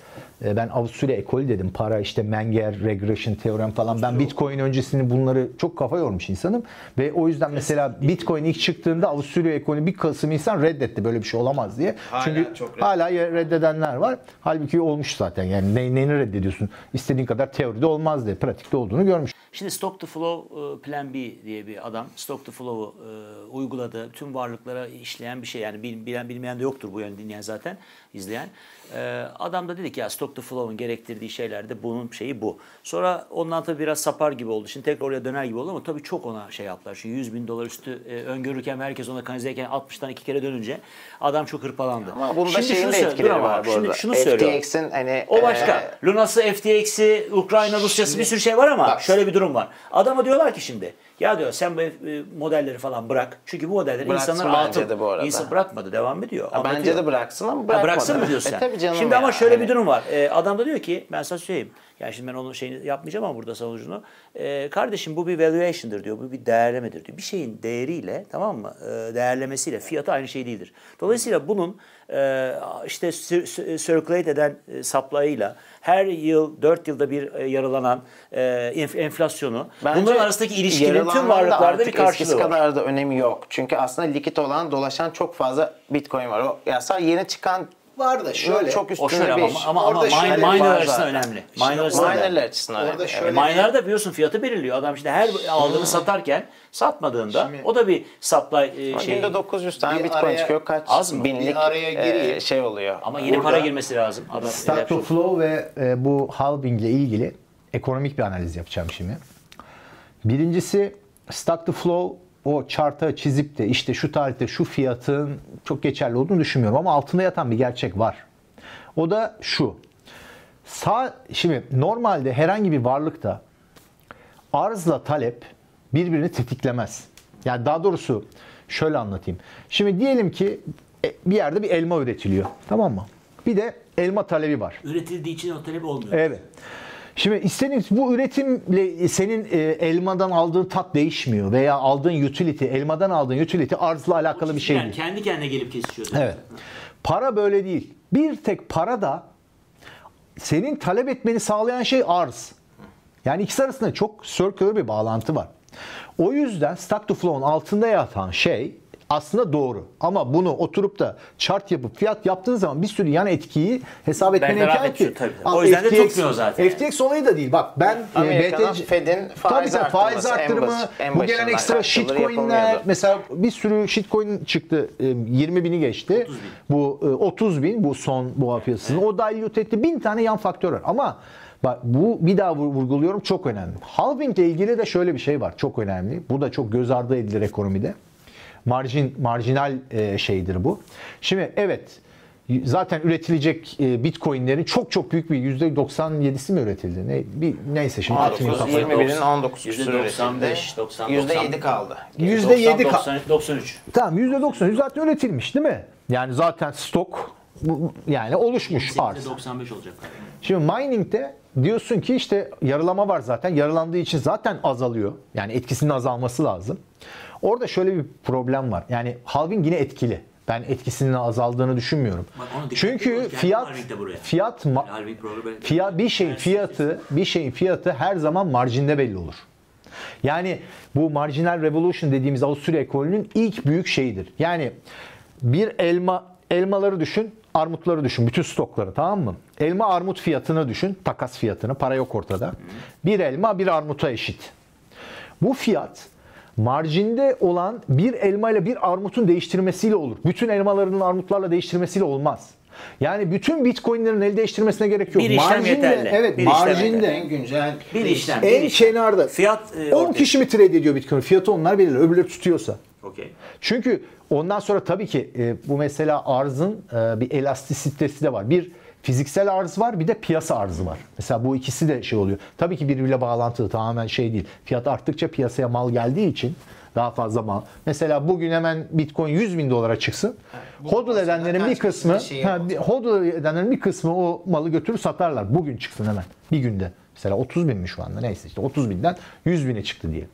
S3: ben Avusturya ekolü dedim. Para işte Menger, regression teorem falan. Ben Bitcoin öncesini bunları çok kafa yormuş insanım. Ve o yüzden mesela Bitcoin ilk çıktığında Avusturya ekolü bir kısım insan reddetti. Böyle bir şey olamaz diye.
S2: Hala
S3: Çünkü
S2: çok
S3: hala reddedenler var. Halbuki olmuş zaten. Yani ne, neyini reddediyorsun? İstediğin kadar teoride olmaz diye. Pratikte olduğunu görmüş.
S1: Şimdi Stock to Flow e, Plan B diye bir adam Stock to Flow'u e, uyguladı. Tüm varlıklara işleyen bir şey. Yani bil- bilen bilmeyen de yoktur bu yani dinleyen zaten izleyen. E, adam da dedi ki ya Stock to Flow'un gerektirdiği şeyler de bunun şeyi bu. Sonra ondan tabii biraz sapar gibi oldu. Şimdi tekrar oraya döner gibi oldu ama tabii çok ona şey yaptılar. Şu 100 bin dolar üstü e, öngörürken herkes ona kanalizeyken 60'tan iki kere dönünce adam çok hırpalandı.
S2: Ama bunda
S1: Şimdi
S2: şeyin
S1: şunu
S2: de etkileri
S1: dur ama
S2: var bu
S1: Şimdi
S2: arada.
S1: şunu söylüyorum.
S2: FTX'in hani
S1: O başka.
S2: e,
S1: Lunası, FTX'i, Ukrayna, Rusya'sı bir sürü şey var ama
S2: Bak-
S1: şöyle bir durum var. Adama diyorlar ki şimdi ya diyor sen bu e, modelleri falan bırak. Çünkü bu
S2: Bıraksın
S1: insanlar
S2: bence
S1: altı.
S2: de bu arada.
S1: İnsan bırakmadı devam ediyor.
S2: Ya bence de bıraksın ama
S1: Ha,
S2: bırakmadı.
S1: bıraksın mı diyorsun
S2: E
S1: sen?
S2: tabii canım
S1: Şimdi
S2: ya.
S1: ama şöyle bir
S2: Hani-
S1: durum var. Ee, adam da diyor ki ben sana söyleyeyim. Yani şimdi ben onun şeyini yapmayacağım ama burada savunucunu. Ee, kardeşim bu bir valuation'dır diyor. Bu bir değerlemedir diyor. Bir şeyin değeriyle tamam mı? Ee, değerlemesiyle fiyatı aynı şey değildir. Dolayısıyla bunun e, işte cir- cir- circulate eden e, supply'ıyla her yıl 4 yılda bir e, yarılanan e, enf- enflasyonu
S2: Bence
S1: bunların arasındaki ilişkinin tüm varlıklarda bir
S2: artık
S1: karşılığı var.
S2: kadar da önemi yok. Çünkü aslında likit olan dolaşan çok fazla Bitcoin var. O ya sadece yeni çıkan
S3: Var da şöyle.
S2: Çok
S1: O
S2: üstünde
S1: şöyle
S2: bir
S1: ama, ama, ama minor
S2: var
S1: açısından önemli. Minor açısından
S2: Minerler
S1: önemli.
S2: açısından
S3: Orada şöyle-
S1: E, minor'da biliyorsun fiyatı belirliyor. Adam işte her aldığını satarken satmadığında
S3: Şimdi-
S1: o da bir supply e, şey.
S2: Günde 900 tane
S3: Bir
S2: bitcoin
S3: araya-
S2: çıkıyor. Kaç
S1: Az mı?
S2: binlik
S3: Bir araya gireyim.
S2: e, şey oluyor.
S1: Ama yeni
S3: Burada-
S1: para girmesi lazım. Adam
S3: Start to flow ve e, bu halving ile ilgili ekonomik bir analiz yapacağım şimdi. Birincisi stock to flow o charta çizip de işte şu tarihte şu fiyatın çok geçerli olduğunu düşünmüyorum ama altında yatan bir gerçek var. O da şu. Sağ, şimdi normalde herhangi bir varlıkta arzla talep birbirini tetiklemez. Yani daha doğrusu şöyle anlatayım. Şimdi diyelim ki e, bir yerde bir elma üretiliyor. Tamam mı? Bir de elma talebi var.
S1: üretildiği için o talep olmuyor.
S3: Evet. Şimdi istediğin bu üretimle senin e, elmadan aldığın tat değişmiyor veya aldığın utility, elmadan aldığın utility arzla alakalı bir şey
S1: yani
S3: değil.
S1: kendi kendine gelip kesişiyor.
S3: Evet. Para böyle değil. Bir tek para da senin talep etmeni sağlayan şey arz. Yani ikisi arasında çok circular bir bağlantı var. O yüzden stock to flow'un altında yatan şey aslında doğru. Ama bunu oturup da chart yapıp fiyat yaptığın zaman bir sürü yan etkiyi hesap etmene imkan
S1: ediyor,
S3: ki.
S1: tabii, tabii. O yüzden de tutmuyor zaten.
S3: FTX olayı da değil. Bak ben e,
S2: Amerika'da
S3: BTC
S2: Fed'in faiz
S3: Tabii faiz
S2: en en
S3: bu gelen ekstra shitcoinler, mesela bir sürü shitcoin çıktı, e, 20 bini geçti. Bu e, 30 bin, bu son boğa piyasasında. O dilute etti. Bin tane yan faktör var. Ama bak bu bir daha vur- vurguluyorum çok önemli. Halving ile ilgili de şöyle bir şey var. Çok önemli. Bu da çok göz ardı edilir ekonomide. Marjin, marjinal e, şeydir bu. Şimdi evet zaten üretilecek e, bitcoinlerin çok çok büyük bir %97'si mi üretildi? Ne, bir, neyse şimdi kafaya.
S2: 21'in 19 küsur
S1: %95, 90,
S2: %7 kaldı.
S3: %7 ka-
S1: 90, 93.
S3: Tamam %93 zaten üretilmiş değil mi? Yani zaten stok bu- yani oluşmuş arz.
S1: %95 olacak.
S3: Şimdi mining'de diyorsun ki işte yarılama var zaten. Yarılandığı için zaten azalıyor. Yani etkisinin azalması lazım. Orada şöyle bir problem var. Yani halving yine etkili. Ben etkisinin azaldığını düşünmüyorum.
S1: Bak
S3: Çünkü fiyat fiyat fiyat bir şeyin fiyatı bir şeyin fiyatı her zaman marjinde belli olur. Yani bu marginal revolution dediğimiz Avusturya ekolünün ilk büyük şeyidir. Yani bir elma elmaları düşün, armutları düşün, bütün stokları tamam mı? Elma armut fiyatını düşün, takas fiyatını, para yok ortada. Bir elma bir armuta eşit. Bu fiyat marjinde olan bir elma ile bir armutun değiştirmesiyle olur. Bütün elmaların armutlarla değiştirmesiyle olmaz. Yani bütün bitcoinlerin el değiştirmesine gerek yok.
S1: Bir işlem
S3: Marjinde-
S1: yeterli.
S3: Evet,
S1: Bir işlem
S3: marjinde
S1: yeterli.
S2: güncel
S1: Bir işlem. bir
S3: en
S1: işlem.
S3: kenarda
S1: Fiyat e,
S3: 10
S1: ortaya
S3: kişi mi trade ediyor Bitcoin? Fiyatı onlar belirler. Öbürleri tutuyorsa.
S1: Okey.
S3: Çünkü ondan sonra tabii ki e, bu mesela arzın e, bir elastisitesi de var. Bir fiziksel arz var bir de piyasa arzı var. Mesela bu ikisi de şey oluyor. Tabii ki birbiriyle bağlantılı tamamen şey değil. Fiyat arttıkça piyasaya mal geldiği için daha fazla mal. Mesela bugün hemen Bitcoin 100 bin dolara çıksın. Hodl edenlerin bir kısmı,
S2: şey
S3: ha, hodl edenlerin bir kısmı o malı götürüp satarlar. Bugün çıksın hemen. Bir günde. Mesela 30 bin mi şu anda neyse işte 30 binden 100 bine çıktı diye.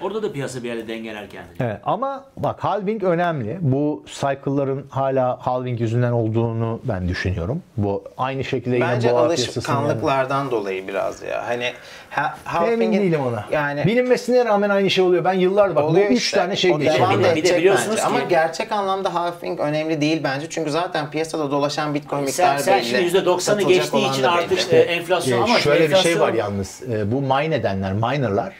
S1: Orada da piyasa bir yerde dengeler kendini.
S3: Evet, ama bak halving önemli. Bu cycle'ların hala halving yüzünden olduğunu ben düşünüyorum. Bu aynı şekilde yine
S2: Bence
S3: boğa
S2: alışkanlıklardan dolayı biraz ya. Hani ha.
S3: Emin
S2: halving'in-
S3: değilim ona.
S2: Yani
S3: Bilinmesine rağmen aynı şey oluyor. Ben yıllardır bak bu
S2: oluyor
S3: üç
S2: işte.
S3: tane şey geçiyor.
S1: Bir de- bir biliyorsunuz
S2: bence.
S1: ki-
S2: Ama gerçek anlamda halving önemli değil bence. Çünkü zaten piyasada dolaşan bitcoin
S1: Sen,
S2: miktarı
S1: sen
S2: belli.
S1: şimdi %90'ı
S2: Satılacak
S1: geçtiği için
S2: belli.
S1: e, enflasyon
S3: Ee,
S1: ama
S3: şöyle bir şey
S1: enflasyon-
S3: var yalnız. Ee, bu mine edenler, minerlar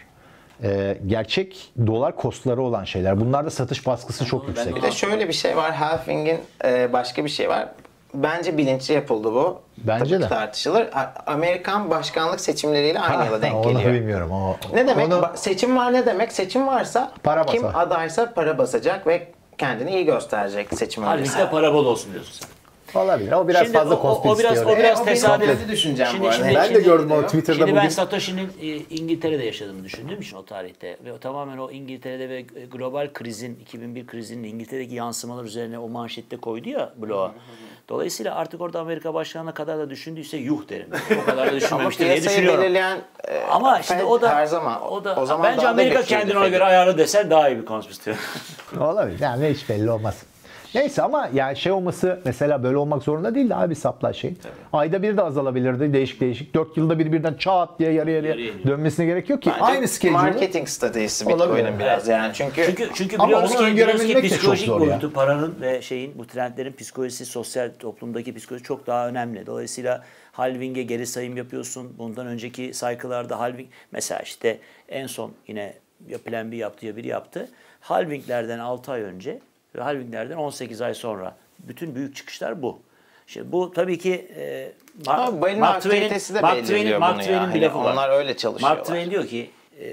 S3: e, gerçek dolar kostları olan şeyler. Bunlarda satış baskısı çok
S1: Ben
S3: yüksek.
S2: Bir de şöyle bir şey var. Halving'in e, başka bir şey var. Bence bilinçli yapıldı bu.
S3: Bence
S2: Tabii
S3: de.
S2: tartışılır. A- Amerikan başkanlık seçimleriyle aynı yıla denk
S3: Onu
S2: geliyor.
S3: bilmiyorum. O,
S2: Ne demek?
S3: Onu,
S2: Seçim var ne demek? Seçim varsa
S3: Para
S2: kim
S3: basar.
S2: adaysa para basacak ve kendini iyi gösterecek seçim öncesi.
S1: Halving'de para bol olsun diyorsun sen.
S3: olabilir. O biraz
S1: Şimdi
S3: fazla
S1: o- o-
S3: konspirasyon
S1: o biraz- o biraz
S2: E,
S1: tesadüf.
S2: kendi düşüncem bu arada.
S3: Ben de gördüm o Twitter'da
S1: Şimdi ben
S3: bugün.
S1: Satoshi'nin e, İngiltere'de yaşadığını düşündüğüm için o tarihte ve o tamamen o İngiltere'de ve global krizin 2001 krizinin İngiltere'deki yansımalar üzerine o manşette koydu ya bloğa. Dolayısıyla artık orada Amerika başkanına kadar da düşündüyse yuh derim. O kadar da düşünmemiştir diye düşünüyorum.
S2: belirleyen e,
S1: Ama şimdi o da
S2: her zaman
S1: o da
S2: o zaman
S1: bence Amerika kendine ona göre ayarlı desen daha iyi bir konspirasyon.
S3: Olabilir. Yani hiç belli olmaz. Neyse ama yani şey olması mesela böyle olmak zorunda değil de abi supply şey. Ayda bir de azalabilirdi değişik değişik. 4 yılda bir birden çat diye yarı yarıya dönmesine gerek yok ki.
S2: Bence
S3: Aynı schedule.
S2: Marketing stratejisi. Bitcoin'in biraz yani. Çünkü,
S1: Çünkü çünkü biliyoruz ki, biliyoruz ki
S3: öngörebilmek de çok
S1: psikolojik
S3: zor ya.
S1: boyutu paranın ve şeyin bu trendlerin psikolojisi sosyal toplumdaki psikoloji çok daha önemli. Dolayısıyla halving'e geri sayım yapıyorsun. Bundan önceki cycle'larda halving mesela işte en son yine ya plan bir yaptı ya biri yaptı. Halvinglerden 6 ay önce halvinglerden 18 ay sonra bütün büyük çıkışlar bu. Şimdi bu tabii ki e,
S2: Ama
S1: Mark Twain'in-
S2: de
S1: Mark Twain'in- Mark. Twain'in bir
S2: Hani
S1: lafı var.
S2: onlar öyle çalışıyorlar.
S1: Mark Twain diyor ki e,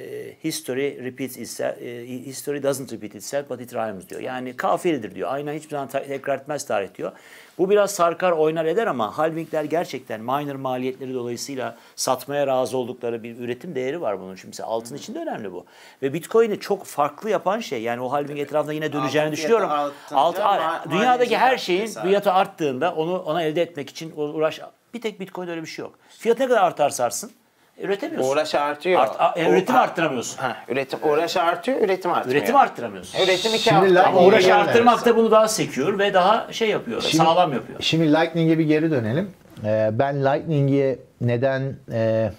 S1: history repeats itself, e, history doesn't repeat itself but it rhymes diyor. Yani kafiyelidir diyor. Aynen hiçbir zaman tekrar etmez tarih diyor. Bu biraz sarkar oynar eder ama halvingler gerçekten miner maliyetleri dolayısıyla satmaya razı oldukları bir üretim değeri var bunun. Şimdi altın için de önemli bu. Ve Bitcoin'i çok farklı yapan şey yani o halving etrafında yine döneceğini
S2: Altın
S1: düşünüyorum. Alt,
S2: ma-
S1: dünyadaki her şeyin fiyatı arttığında onu ona elde etmek için uğraş bir tek Bitcoin'de öyle bir şey yok. Fiyat ne kadar artarsa artsın üretemiyorsun.
S2: Uğraş artıyor.
S1: Art- a- e,
S2: O-
S1: üretimi
S2: ha-
S1: arttıramıyorsun.
S2: Ha, üretim uğraş artıyor, üretim artıyor.
S1: Üretimi arttıramıyorsun.
S2: Üretim iki
S3: Şimdi
S2: hafta.
S3: Şimdi-
S1: arttırmak da bunu daha secure ve daha şey yapıyor, sağlam yapıyor.
S3: Şimdi Lightning'e bir geri dönelim. Ee, ben Lightning'e neden e,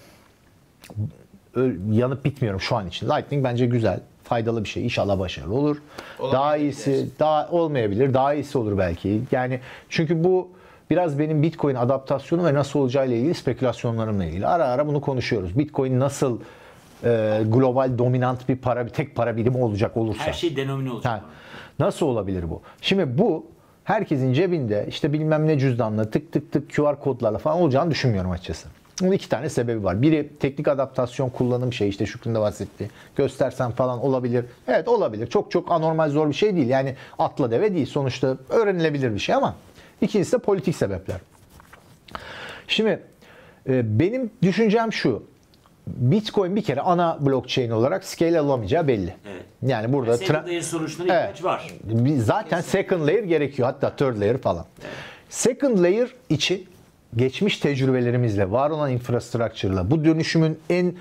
S3: yanıp bitmiyorum şu an için. Lightning bence güzel, faydalı bir şey. İnşallah başarılı olur. Daha iyisi, daha olmayabilir. Daha iyisi olur belki. Yani çünkü bu biraz benim Bitcoin adaptasyonu ve nasıl olacağıyla ilgili spekülasyonlarımla ilgili. Ara ara bunu konuşuyoruz. Bitcoin nasıl e, global dominant bir para, bir tek para birimi olacak olursa.
S1: Her şey denomine olacak.
S3: Ha, Nasıl olabilir bu? Şimdi bu herkesin cebinde işte bilmem ne cüzdanla tık tık tık QR kodlarla falan olacağını düşünmüyorum açıkçası. Bunun iki tane sebebi var. Biri teknik adaptasyon kullanım şey işte Şükrü'nün de bahsetti. Göstersen falan olabilir. Evet olabilir. Çok çok anormal zor bir şey değil. Yani atla deve değil. Sonuçta öğrenilebilir bir şey ama ikincisi de politik sebepler. Şimdi e, benim düşüncem şu. Bitcoin bir kere ana blockchain olarak scale alamayacağı belli.
S1: Evet.
S3: Yani burada
S1: Second
S3: tra-
S1: layer solution'a
S3: Evet.
S1: ihtiyaç var.
S3: Zaten second layer gerekiyor. Hatta third layer falan. Second layer için geçmiş tecrübelerimizle, var olan infrastructure'la bu dönüşümün en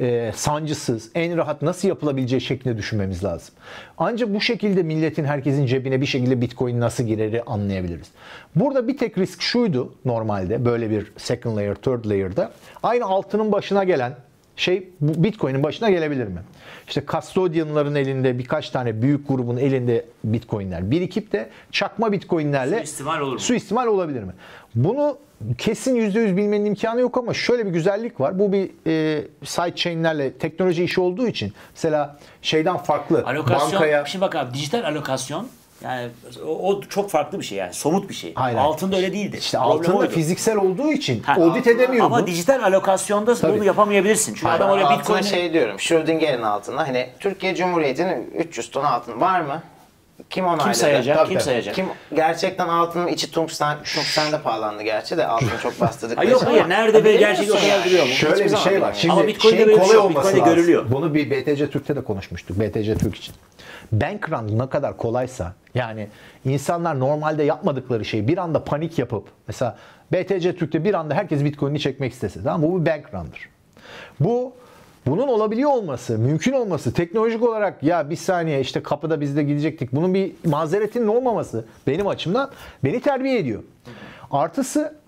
S3: e, sancısız, en rahat nasıl yapılabileceği şeklinde düşünmemiz lazım. Ancak bu şekilde milletin, herkesin cebine bir şekilde Bitcoin nasıl gireri anlayabiliriz. Burada bir tek risk şuydu normalde böyle bir second layer, third layer'da. Aynı altının başına gelen şey bu Bitcoin'in başına gelebilir mi? İşte custodian'ların elinde birkaç tane büyük grubun elinde Bitcoin'ler birikip de çakma Bitcoin'lerle
S1: Suistimal olur mu?
S3: Suistimal olabilir mi? Bunu kesin %100 bilmenin imkanı yok ama şöyle bir güzellik var. Bu bir e, sidechain'lerle teknoloji işi olduğu için mesela şeyden farklı
S1: Alokasyon,
S3: bankaya
S1: şimdi bak abi dijital alokasyon yani o, o çok farklı bir şey yani somut bir şey.
S3: Hayır.
S1: Altında öyle değildi.
S3: işte
S1: Problem
S3: altında
S1: oydu.
S3: fiziksel olduğu için
S1: Ha,
S3: audit edemiyordu.
S1: Ama dijital alokasyonda bunu
S3: Tabii.
S1: yapamayabilirsin. Çünkü adam oraya Bitcoin'i
S2: şey diyorum. Schrödinger'in altına hani Türkiye Cumhuriyeti'nin 300 ton altın var mı? Kim onayladı?
S1: kim sayacak?
S3: Tabii,
S1: kim
S3: tabii.
S1: sayacak?
S2: Kim gerçekten altının içi tungsten, tungsten de pahalandı gerçi de altını çok bastırdık.
S1: Hayır, yok, hayır. Nerede ve gerçek o kadar duruyor mu?
S3: Şöyle
S2: Hiçbir
S3: bir şey var. Şimdi
S1: Ama Bitcoin'de böyle bir
S3: kolay
S1: şey
S3: olması
S1: Bitcoin'de
S3: lazım.
S1: görülüyor.
S3: Bunu bir BTC Türk'te de konuşmuştuk. BTC Türk için. Bank run ne kadar kolaysa yani insanlar normalde yapmadıkları şeyi bir anda panik yapıp mesela BTC Türk'te bir anda herkes Bitcoin'i çekmek istese tamam mı? bu bir bank run'dır. Bu bunun olabiliyor olması, mümkün olması, teknolojik olarak ya bir saniye işte kapıda biz de gidecektik. Bunun bir mazeretinin olmaması benim açımdan beni terbiye ediyor. Artısı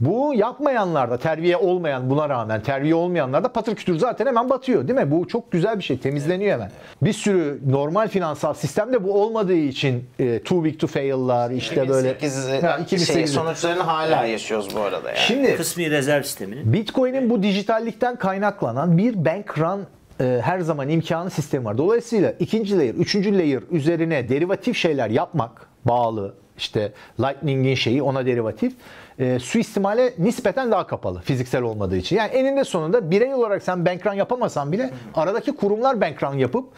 S3: bu yapmayanlarda, terbiye olmayan buna rağmen terbiye olmayanlarda patır kütür zaten hemen batıyor değil mi? Bu çok güzel bir şey, temizleniyor hemen. Bir sürü normal finansal sistemde bu olmadığı için e, too big to fail'lar işte böyle.
S2: 2008'i
S3: Ha,
S2: şey,
S3: 2008'i.
S2: sonuçlarını hala yaşıyoruz bu arada yani.
S3: Şimdi
S1: kısmi rezerv sisteminin
S3: Bitcoin'in bu dijitallikten kaynaklanan bir bank run e, her zaman imkanı sistemi var. Dolayısıyla ikinci layer, üçüncü layer üzerine derivatif şeyler yapmak bağlı işte Lightning'in şeyi ona derivatif e, suistimale nispeten daha kapalı fiziksel olmadığı için. Yani eninde sonunda birey olarak sen bank run yapamasan bile aradaki kurumlar bank run yapıp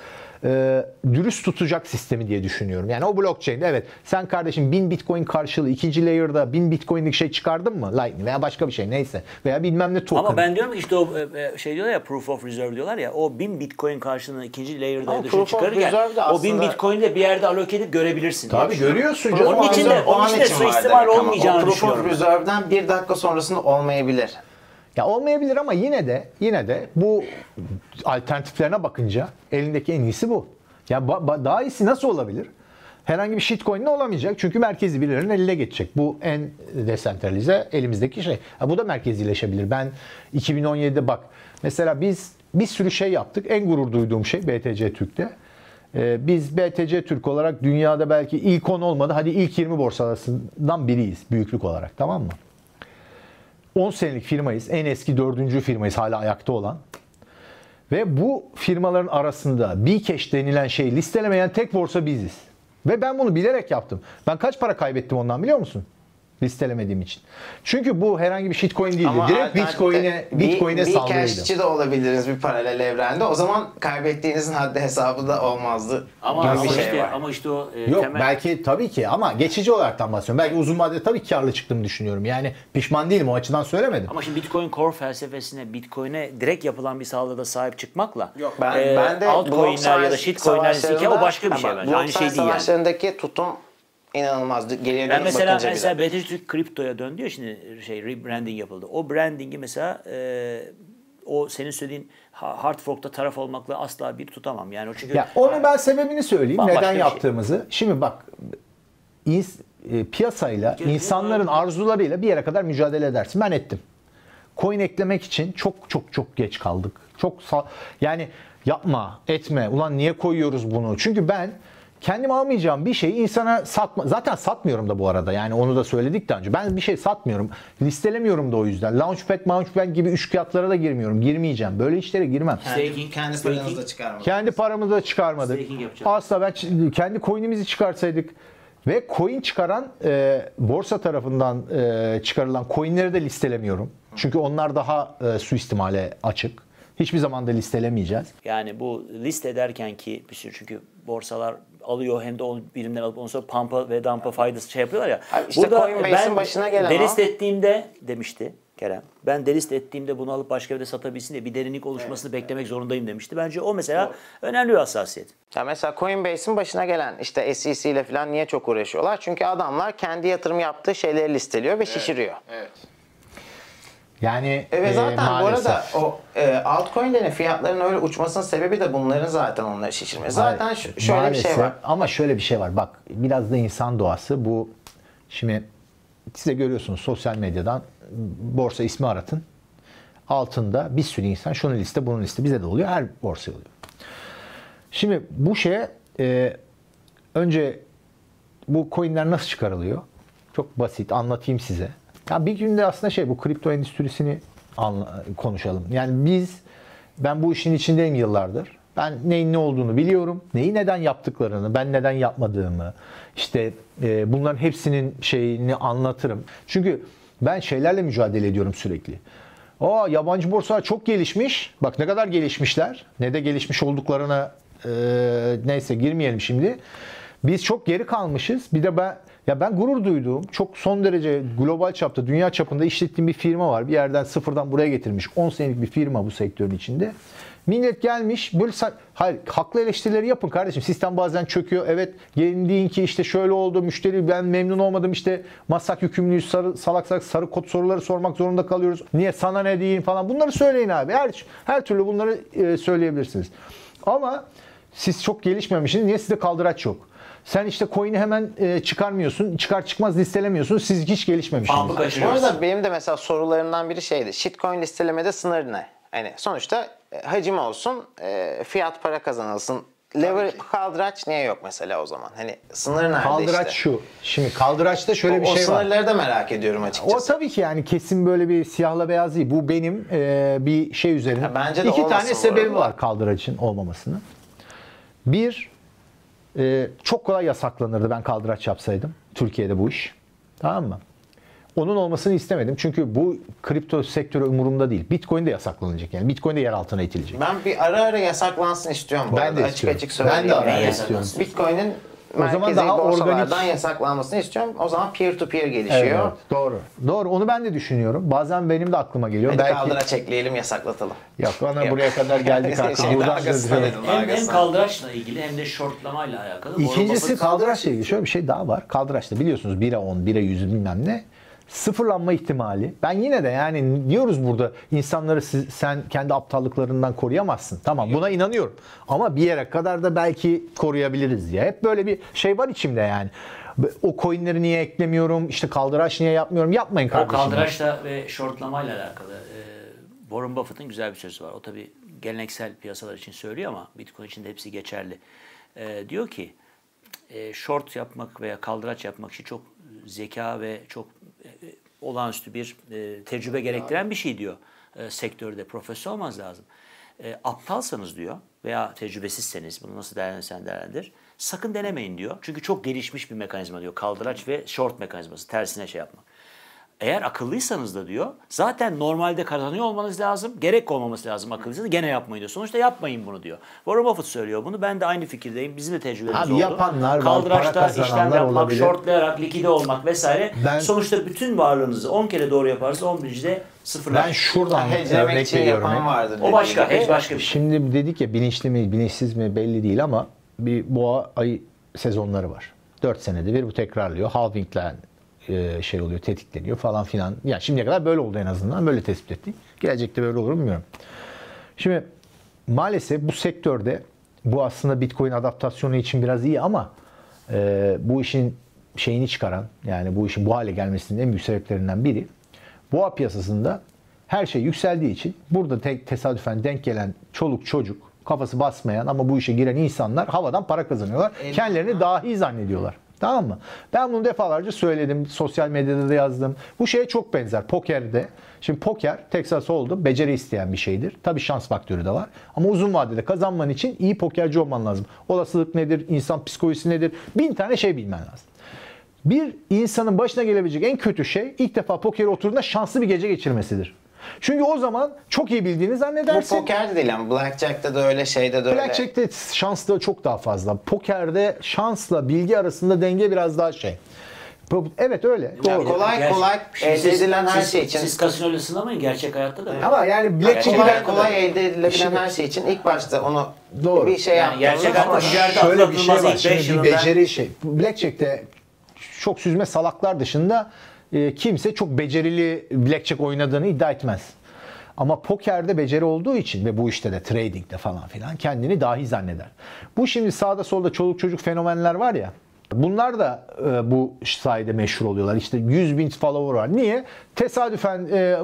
S3: e, dürüst tutacak sistemi diye düşünüyorum. Yani o blockchain'de evet sen kardeşim 1000 bitcoin karşılığı ikinci layer'da 1000 bitcoin'lik şey çıkardın mı? Lightning veya başka bir şey neyse. Veya bilmem ne token.
S1: Ama ben diyorum ki işte o e, e, şey diyorlar ya proof of reserve diyorlar ya o 1000 bitcoin karşılığında ikinci layer'da ya da şey çıkarırken o 1000
S2: aslında-
S1: bitcoin'i de bir yerde edip görebilirsin.
S3: Tabii
S1: düşünüyorum.
S3: görüyorsun canım.
S1: Onun için de- onun için de suistimal olmayacağını
S2: o proof
S1: düşünüyorum.
S2: of reserve'den bir dakika sonrasında olmayabilir.
S3: Ya olmayabilir ama yine de yine de bu alternatiflerine bakınca elindeki en iyisi bu. Ya daha iyisi nasıl olabilir? herhangi bir shitcoin de olamayacak. Çünkü merkezi birilerinin eline geçecek. Bu en desentralize elimizdeki şey. Ha, bu da merkezileşebilir. Ben 2017'de bak mesela biz bir sürü şey yaptık. En gurur duyduğum şey BTC Türk'te. Ee, biz BTC Türk olarak dünyada belki ilk 10 olmadı. Hadi ilk 20 borsalarından biriyiz büyüklük olarak tamam mı? 10 senelik firmayız. En eski dördüncü firmayız hala ayakta olan. Ve bu firmaların arasında Bcash denilen şeyi listelemeyen tek borsa biziz. Ve ben bunu bilerek yaptım. Ben kaç para kaybettim ondan biliyor musun? Listelemediğim için. Çünkü bu herhangi bir shitcoin değildi.
S2: Ama
S3: Direkt Bitcoin'e
S2: bir-
S3: Bitcoin'e
S2: bir
S3: saldırıydı.
S2: cashçi de olabiliriz bir paralel evrende. O zaman kaybettiğinizin haddi hesabı da olmazdı.
S1: Ama, ama
S2: bir şey
S1: işte
S2: var.
S1: ama işte o e,
S3: Yok
S1: temel
S3: belki tabii ki ama geçici olaraktan bahsediyorum. Belki uzun vadede tabii karlı çıktığımı düşünüyorum. Yani pişman değilim o açıdan söylemedim.
S1: Ama şimdi Bitcoin core felsefesine, Bitcoin'e direkt yapılan bir saldırıda sahip çıkmakla
S2: Yok ben,
S1: e,
S2: ben de
S1: altcoin'ler ya da shitcoin'ler o başka bir şey bence. Aynı şey değil yani.
S2: tutum inanılmazdı. Geriye
S1: Ben mesela
S2: bakınca
S1: mesela. BTC Türk kriptoya döndü ya şimdi şey rebranding yapıldı. O brandingi mesela e, o senin söylediğin ha- hard fork'ta taraf olmakla asla bir tutamam. Yani o çünkü
S3: Ya onu ben sebebini söyleyeyim. Neden
S1: şey.
S3: yaptığımızı. Şimdi bak ins, e, piyasayla,
S1: Gel-
S3: insanların arzularıyla bir yere kadar mücadele edersin. Ben ettim. Coin eklemek için çok çok çok geç kaldık. Çok sa- yani yapma, etme. Ulan niye koyuyoruz bunu? Çünkü ben kendim almayacağım bir şeyi insana satma. Zaten satmıyorum da bu arada. Yani onu da söyledik daha önce. Ben bir şey satmıyorum. Listelemiyorum da o yüzden. Launchpad, Launchpad gibi üç kağıtlara da girmiyorum. Girmeyeceğim. Böyle işlere girmem.
S1: staking,
S2: kendi paranızda çıkarmadınız.
S3: Kendi paramızı da çıkarmadık. Asla ben kendi coin'imizi çıkarsaydık ve coin çıkaran e, borsa tarafından e, çıkarılan coin'leri de listelemiyorum. Çünkü onlar daha e, suistimale açık. Hiçbir zaman da listelemeyeceğiz.
S1: Yani bu list ederken ki bir sürü çünkü borsalar alıyor hem de o birimden alıp ondan sonra pampa ve dampa faydası şey yapıyorlar ya.
S2: Abi işte Coinbase'in başına gelen
S1: delist
S2: o.
S1: ettiğimde demişti Kerem. Ben delist ettiğimde bunu alıp başka bir de satabilsin diye bir derinlik oluşmasını beklemek zorundayım demişti. Bence o mesela önemli bir hassasiyet.
S2: Ya mesela Coinbase'in başına gelen işte SEC ile falan niye çok uğraşıyorlar? Çünkü adamlar kendi yatırım yaptığı şeyleri listeliyor ve şişiriyor.
S3: Yani
S2: E ve
S3: e,
S2: zaten bu
S3: maalesef.
S2: arada o e, altcoin'lerin fiyatlarının öyle uçmasının sebebi de bunların zaten onları şişirmesi. Zaten şu- şöyle bir şey
S3: maalesef.
S2: var.
S3: Ama şöyle bir şey var. Bak biraz da insan doğası. Bu şimdi siz de görüyorsunuz sosyal medyadan borsa ismi aratın. Altında bir sürü insan şunu liste bunu liste bize de oluyor. Her borsa oluyor. Şimdi bu şeye e, önce bu coinler nasıl çıkarılıyor? Çok basit anlatayım size. Ya bir günde aslında şey bu kripto endüstrisini anla- konuşalım. Yani biz ben bu işin içindeyim yıllardır. Ben neyin ne olduğunu biliyorum. Neyi neden yaptıklarını, ben neden yapmadığımı, işte e, bunların hepsinin şeyini anlatırım. Çünkü ben şeylerle mücadele ediyorum sürekli. Aa yabancı borsalar çok gelişmiş. Bak ne kadar gelişmişler. Ne de gelişmiş olduklarına e, neyse girmeyelim şimdi. Biz çok geri kalmışız. Bir de ben ya ben gurur duyduğum çok son derece global çapta, dünya çapında işlettiğim bir firma var. Bir yerden sıfırdan buraya getirmiş. 10 senelik bir firma bu sektörün içinde. Millet gelmiş böyle hayır haklı eleştirileri yapın kardeşim. Sistem bazen çöküyor. Evet gelin deyin ki işte şöyle oldu. Müşteri ben memnun olmadım. işte masak yükümlüyüz. Sarı, salak salak sarı kod soruları sormak zorunda kalıyoruz. Niye sana ne deyin falan. Bunları söyleyin abi. Her her türlü bunları e, söyleyebilirsiniz. Ama siz çok gelişmemişsiniz. Niye sizde kaldıraç yok? Sen işte coin'i hemen e, çıkarmıyorsun. Çıkar çıkmaz listelemiyorsun. Siz hiç gelişmemişsiniz.
S1: Pump'ı
S2: Bu arada benim de mesela sorularımdan biri şeydi. Shitcoin listelemede sınır ne? Hani sonuçta e, hacim olsun, e, fiyat para kazanılsın. Lever kaldıraç niye yok mesela o zaman? Hani sınır nerede
S3: Kaldıraç
S2: işte?
S3: şu. Şimdi kaldıraçta şöyle
S2: o,
S3: bir
S2: o
S3: şey var.
S2: sınırları da merak ediyorum
S3: O
S2: açıkçası.
S3: tabii ki yani kesin böyle bir siyahla beyaz değil. Bu benim e, bir şey üzerine.
S2: Ya bence de
S3: İki
S2: olmasın
S3: tane
S2: bu
S3: sebebi
S2: arada.
S3: var kaldıraçın olmamasının. Bir, e, çok kolay yasaklanırdı ben kaldıraç yapsaydım. Türkiye'de bu iş. Tamam mı? Onun olmasını istemedim. Çünkü bu kripto sektörü umurumda değil. Bitcoin de yasaklanacak yani. Bitcoin de yer altına itilecek.
S2: Ben bir ara ara yasaklansın istiyorum bu
S3: Ben de
S2: açık
S3: istiyorum.
S2: açık
S3: Ben de
S2: söyleyeyim.
S3: ara ara istiyorum.
S2: Bitcoin'in
S3: zaman
S2: merkezi
S3: daha organik-
S2: yasaklanmasını istiyorum. O zaman peer to peer gelişiyor.
S3: Evet, doğru. Doğru. Onu ben de düşünüyorum. Bazen benim de aklıma geliyor.
S2: Hadi
S3: Belki
S2: kaldıraç ekleyelim yasaklatalım.
S3: Yok ona
S2: Yok.
S3: buraya kadar geldik artık.
S2: Şey,
S3: Buradan
S2: dedim,
S1: Hem, hem kaldıraçla ilgili hem de shortlamayla alakalı.
S3: İkincisi kaldıraçla ilgili şöyle bir şey daha var. Kaldıraçta biliyorsunuz 1'e 10, 1'e 100 bilmem ne. Sıfırlanma ihtimali. Ben yine de yani diyoruz burada insanları siz, sen kendi aptallıklarından koruyamazsın. Tamam buna inanıyorum. Ama bir yere kadar da belki koruyabiliriz diye. Hep böyle bir şey var içimde yani. O coinleri niye eklemiyorum? İşte kaldıraç niye yapmıyorum? Yapmayın
S1: O
S3: kardeşim.
S1: kaldıraçla ve shortlamayla alakalı e, Warren Buffett'ın güzel bir sözü var. O tabii geleneksel piyasalar için söylüyor ama Bitcoin için de hepsi geçerli. E, diyor ki e, short yapmak veya kaldıraç yapmak için çok zeka ve çok olağanüstü bir e, tecrübe gerektiren bir şey diyor e, sektörde. Profesyonel olmanız lazım. E, aptalsanız diyor veya tecrübesizseniz bunu nasıl değerlendirsen değerlendir. Sakın denemeyin diyor. Çünkü çok gelişmiş bir mekanizma diyor. Kaldıraç ve short mekanizması. Tersine şey yapmak. Eğer akıllıysanız da diyor zaten normalde kazanıyor olmanız lazım. Gerek olmaması lazım akıllıysanız gene yapmayın diyor. Sonuçta yapmayın bunu diyor. Warren Buffett söylüyor bunu. Ben de aynı fikirdeyim. Bizim de tecrübemiz
S3: Abi
S1: oldu.
S3: yapanlar var,
S1: Kaldıraçta
S3: kazananlar
S1: işlem yapmak,
S3: olabilir.
S1: shortlayarak likide olmak vesaire.
S3: Ben-
S1: Sonuçta bütün varlığınızı 10 kere doğru yaparsanız 11. de sıfırlar.
S3: Ben şuradan örnek veriyorum.
S1: o başka. Hiç başka bir şey.
S3: Şimdi dedik ya bilinçli mi bilinçsiz mi belli değil ama bir boğa ayı sezonları var. 4 senede bir bu tekrarlıyor. Halving'le e, şey oluyor, tetikleniyor falan filan. Yani şimdiye kadar böyle oldu en azından. Böyle tespit ettik. Gelecekte böyle olur mu bilmiyorum. Şimdi maalesef bu sektörde bu aslında Bitcoin adaptasyonu için biraz iyi ama e, bu işin şeyini çıkaran yani bu işin bu hale gelmesinin en büyük sebeplerinden biri boğa piyasasında her şey yükseldiği için burada tek tesadüfen denk gelen çoluk çocuk kafası basmayan ama bu işe giren insanlar havadan para kazanıyorlar. Kendilerini dahi zannediyorlar. Tamam mı? Ben bunu defalarca söyledim. Sosyal medyada da yazdım. Bu şeye çok benzer. Pokerde. Şimdi poker Texas oldu. Beceri isteyen bir şeydir. Tabii şans faktörü de var. Ama uzun vadede kazanman için iyi pokerci olman lazım. Olasılık nedir? İnsan psikolojisi nedir? Bin tane şey bilmen lazım. Bir insanın başına gelebilecek en kötü şey ilk defa pokere oturduğunda şanslı bir gece geçirmesidir. Çünkü o zaman çok iyi bildiğini
S2: Bu
S3: zannedersin.
S2: poker de değil ama Blackjack'te de öyle, şeyde de öyle.
S3: Blackjack'te şans da çok daha fazla. Pokerde şansla bilgi arasında denge biraz daha şey. Bu- Evet öyle. Doğru.
S2: kolay
S1: Gerçi-
S2: kolay elde
S1: siz-
S2: edilen her
S1: siz-
S2: şey için.
S1: Siz kasinoyla sınamayın. Gerçek hayatta da.
S3: Ama yani Blackjack'i
S2: kolay
S3: ben-
S2: kolay elde edilebilen
S3: Şimdi-
S2: her şey için ilk başta onu
S3: Doğru.
S2: bir şey
S1: Yani gerçek
S2: ama
S3: Şöyle bir şey var.
S1: ilk 5
S3: Şimdi bir beceri şey. Blackjack'te çok süzme salaklar dışında e, kimse çok becerili blackjack oynadığını iddia etmez. Ama pokerde beceri olduğu için ve bu işte de tradingde falan filan kendini dahi zanneder. Bu şimdi sağda solda çoluk çocuk fenomenler var ya. Bunlar da e, bu sayede meşhur oluyorlar. İşte 100 bin follower var. Niye? Tesadüfen e,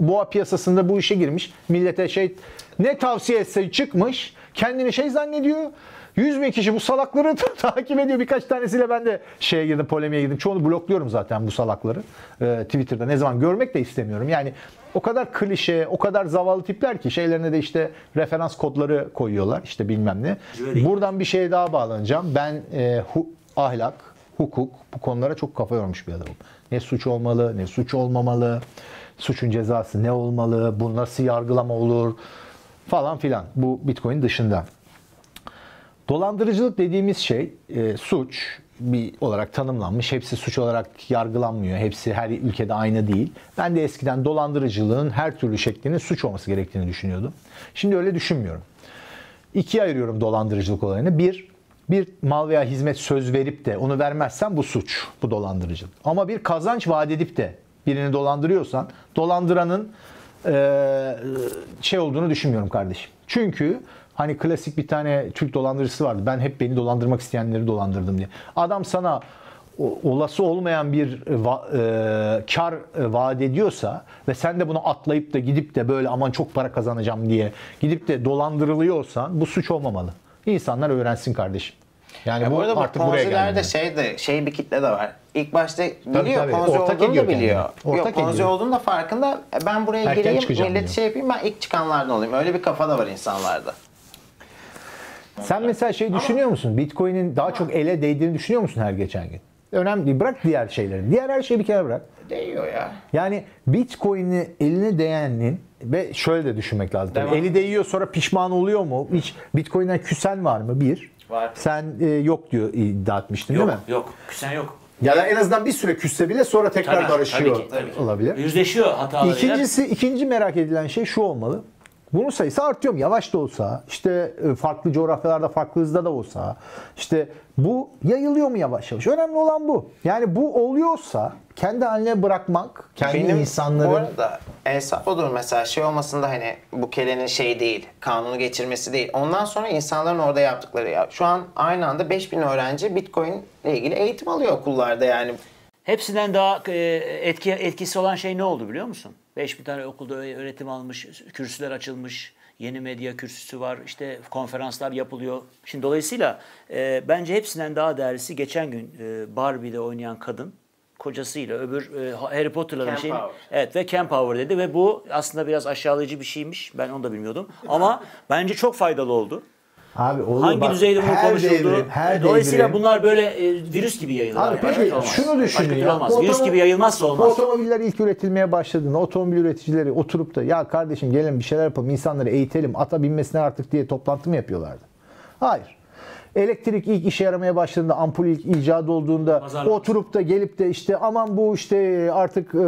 S3: boğa piyasasında bu işe girmiş. Millete şey ne tavsiye etse çıkmış. Kendini şey zannediyor. 100 bin kişi bu salakları takip ediyor. Birkaç tanesiyle ben de şeye girdim, polemiğe girdim. Çoğunu blokluyorum zaten bu salakları. Ee, Twitter'da ne zaman görmek de istemiyorum. Yani o kadar klişe, o kadar zavallı tipler ki şeylerine de işte referans kodları koyuyorlar. işte bilmem ne. Buradan bir şeye daha bağlanacağım. Ben e, hu- ahlak, hukuk bu konulara çok kafa yormuş bir adamım. Ne suç olmalı, ne suç olmamalı, suçun cezası ne olmalı, bu nasıl yargılama olur falan filan. Bu Bitcoin dışında. Dolandırıcılık dediğimiz şey e, suç bir olarak tanımlanmış. Hepsi suç olarak yargılanmıyor. Hepsi her ülkede aynı değil. Ben de eskiden dolandırıcılığın her türlü şeklinin suç olması gerektiğini düşünüyordum. Şimdi öyle düşünmüyorum. İkiye ayırıyorum dolandırıcılık olayını. Bir, bir mal veya hizmet söz verip de onu vermezsen bu suç, bu dolandırıcılık. Ama bir kazanç vaat edip de birini dolandırıyorsan, dolandıranın eee, şey olduğunu düşünmüyorum kardeşim. Çünkü hani klasik bir tane Türk dolandırıcısı vardı. Ben hep beni dolandırmak isteyenleri dolandırdım diye. Adam sana olası olmayan bir va- e, kar e, vaat ediyorsa ve sen de bunu atlayıp da gidip de böyle aman çok para kazanacağım diye gidip de dolandırılıyorsan bu suç olmamalı. İnsanlar öğrensin kardeşim. Yani
S2: Ya
S3: bu
S2: bu arada
S3: artık buraya
S2: Ponzi'lerde
S3: geldi.
S2: şey de şey bir kitle de var. İlk başta biliyor
S3: tabii.
S2: Ponzi
S3: Ortak
S2: olduğunu da biliyor.
S3: kendini. Ortak
S2: Yok Ponzi
S3: ediyor.
S2: olduğunu da farkında. E, Ben buraya
S3: Erken
S2: gireyim millet
S3: diyor.
S2: şey yapayım ben ilk çıkanlardan olayım. Öyle bir kafa da var insanlarda.
S3: Sen mesela şey düşünüyor musun? Bitcoin'in daha çok ele değdiğini düşünüyor musun her geçen gün? Önemli değil. Bırak diğer şeyleri. Diğer her şeyi bir kere bırak.
S2: Değiyor ya.
S3: Yani Bitcoin'i eline değenin ve şöyle de düşünmek lazım. Tabii
S2: Devam.
S3: Eli değiyor sonra pişman oluyor mu? Hiç Bitcoin'den küsen var mı? Bir.
S2: Var.
S3: Sen e, yok diyor iddia etmiştin
S1: Yok
S3: değil mi?
S1: yok. Küsen yok.
S3: Ya da en azından bir süre küsse bile sonra tekrar
S1: Tabii,
S3: barışıyor
S1: tabii ki, tabii ki.
S3: olabilir.
S1: Yüzleşiyor hatalarıyla.
S3: İkincisi, ikinci merak edilen şey şu olmalı. Bunun sayısı artıyor mu? Yavaş da olsa, işte e, farklı coğrafyalarda farklı hızda da olsa, işte bu yayılıyor mu yavaş yavaş? Önemli olan bu. Yani bu oluyorsa kendi haline bırakmak, kendi
S2: Benim
S3: insanların...
S2: bu arada hesap odur mesela şey olmasında hani bu kelenin şey değil, kanunu geçirmesi değil. Ondan sonra insanların orada yaptıkları ya. Şu an aynı anda 5000 öğrenci Bitcoin ile ilgili eğitim alıyor okullarda yani.
S1: Hepsinden daha e, etki etkisi olan şey ne oldu biliyor musun? 5000 tane okulda öğ- öğretim almış, kürsüler açılmış, yeni medya kürsüsü var, işte konferanslar yapılıyor. Şimdi dolayısıyla e, bence hepsinden daha değerlisi geçen gün e, Barbie'de oynayan kadın kocasıyla öbür e, Harry Potter'ların şeyini evet ve Ken Power dedi ve bu aslında biraz aşağılayıcı bir şeymiş. Ben onu da bilmiyordum. Ama bence çok faydalı oldu.
S3: Abi oluyor.
S1: Hangi
S3: Bak,
S1: düzeyde bunu
S3: her
S1: konuşuldu?
S3: devrim, her
S1: Dolayısıyla
S3: devrim-
S1: bunlar böyle e, virüs gibi yayılır.
S3: Abi peki
S1: Olmaz.
S3: şunu düşünün ya.
S1: olmaz.
S3: Bu
S1: Virüs gibi yayılmazsa olmaz.
S3: otomobiller ilk üretilmeye başladığında otomobil üreticileri oturup da ya kardeşim gelin bir şeyler yapalım insanları eğitelim ata binmesine artık diye toplantı mı yapıyorlardı? Hayır. Elektrik ilk işe yaramaya başladığında, ampul ilk icat olduğunda
S1: Pazarlaması.
S3: oturup da gelip de işte aman bu işte artık e,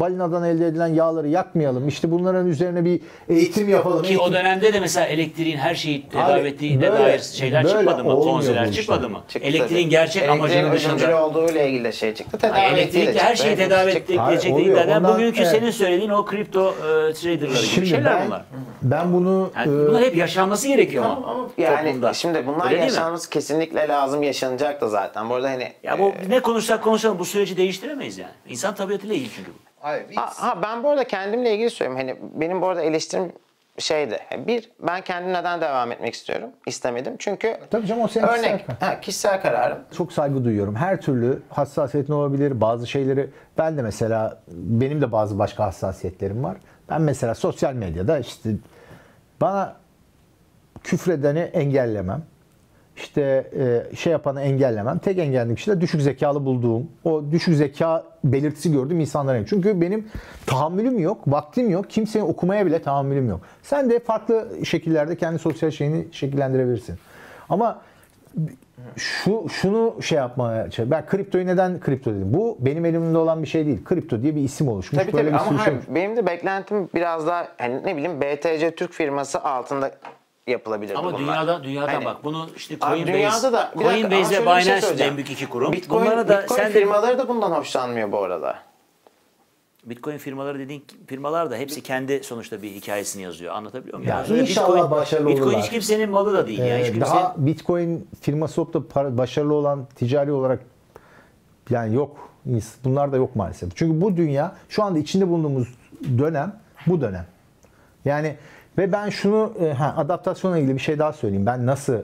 S3: balinadan elde edilen yağları yakmayalım. İşte bunların üzerine bir eğitim yapalım.
S1: Ki o
S3: Eğitim-
S1: dönemde de mesela elektriğin her şeyi tedavi ettiğine dair şeyler
S3: böyle
S1: çıkmadı mı?
S3: işler.
S1: çıkmadı mı?
S2: Çıktı
S1: Elektriğin
S2: tabii.
S1: gerçek
S2: Elektriğin
S1: amacının dışında.
S2: olduğu ile ilgili de şey çıktı. Tedavi
S1: Ay,
S2: ettiği de
S1: Elektrikle her şeyi tedavi
S3: Hayır,
S1: edecek
S3: Ondan-
S1: bugünkü
S3: evet.
S1: senin söylediğin o kripto e, traderları gibi
S3: Şimdi
S1: şeyler
S3: ben,
S1: bunlar.
S3: ben bunu
S1: Yani
S3: e,
S1: bunlar hep yaşanması gerekiyor ama,
S2: Yani
S1: toplumda.
S2: şimdi bunlar
S1: Öyle değil?
S2: Yaşanması kesinlikle lazım yaşanacak da zaten. Bu arada hani
S1: Ya bu ne konuşsak konuşalım bu süreci değiştiremeyiz yani. İnsan tabiatıyla ilgili çünkü bu.
S2: Ha, ha, ben bu arada kendimle ilgili söyleyeyim. Hani benim bu arada eleştirim şeydi. Bir, ben kendim neden devam etmek istiyorum? İstemedim. Çünkü
S3: Tabii canım, o senin
S2: örnek,
S3: kişisel
S2: ha, kişisel kararım.
S3: çok saygı duyuyorum. Her türlü hassasiyetin olabilir. Bazı şeyleri ben de mesela benim de bazı başka hassasiyetlerim var. Ben mesela sosyal medyada işte bana küfredeni engellemem. İşte e, şey yapanı engellemem. Tek engellediğim kişi de düşük zekalı bulduğum, o düşük zeka belirtisi gördüğüm insanlara. Çünkü benim tahammülüm yok, vaktim yok. Kimseyi okumaya bile tahammülüm yok. Sen de farklı şekillerde kendi sosyal şeyini şekillendirebilirsin. Ama şu şunu şey yapmaya ben kriptoyu neden kripto dedim? Bu benim elimde olan bir şey değil. Kripto diye bir isim oluşmuş.
S2: Tabii
S3: Böyle
S2: tabii
S3: bir
S2: ama
S3: şey
S2: hayır, benim de beklentim biraz daha hani ne bileyim BTC Türk firması altında yapılabilir
S1: Ama
S2: bunlar.
S1: dünyada dünyada
S2: Hani-
S1: bak bunu işte Coinbase,
S2: dünyada da
S1: Coinbase ve
S2: şey
S1: Binance
S2: söyleyeceğim.
S1: en büyük iki kurum.
S2: Bitcoin,
S1: Bunlara da
S2: Bitcoin
S1: sen de
S2: firmaları da bundan hoşlanmıyor bu arada.
S1: Bitcoin firmaları dediğin firmalar da hepsi kendi sonuçta bir hikayesini yazıyor. Anlatabiliyor muyum?
S3: Ya
S1: Yani öyle
S3: inşallah başarılı
S1: Bitcoin
S3: olurlar.
S1: hiç kimsenin malı da değil. yani. Hiç
S3: Ee,
S1: kimse,
S3: daha Bitcoin firması olup da para- başarılı olan ticari olarak yani yok. Bunlar da yok maalesef. Çünkü bu dünya şu anda içinde bulunduğumuz dönem bu dönem. Yani ve ben şunu e, ha, adaptasyonla ilgili bir şey daha söyleyeyim. Ben nasıl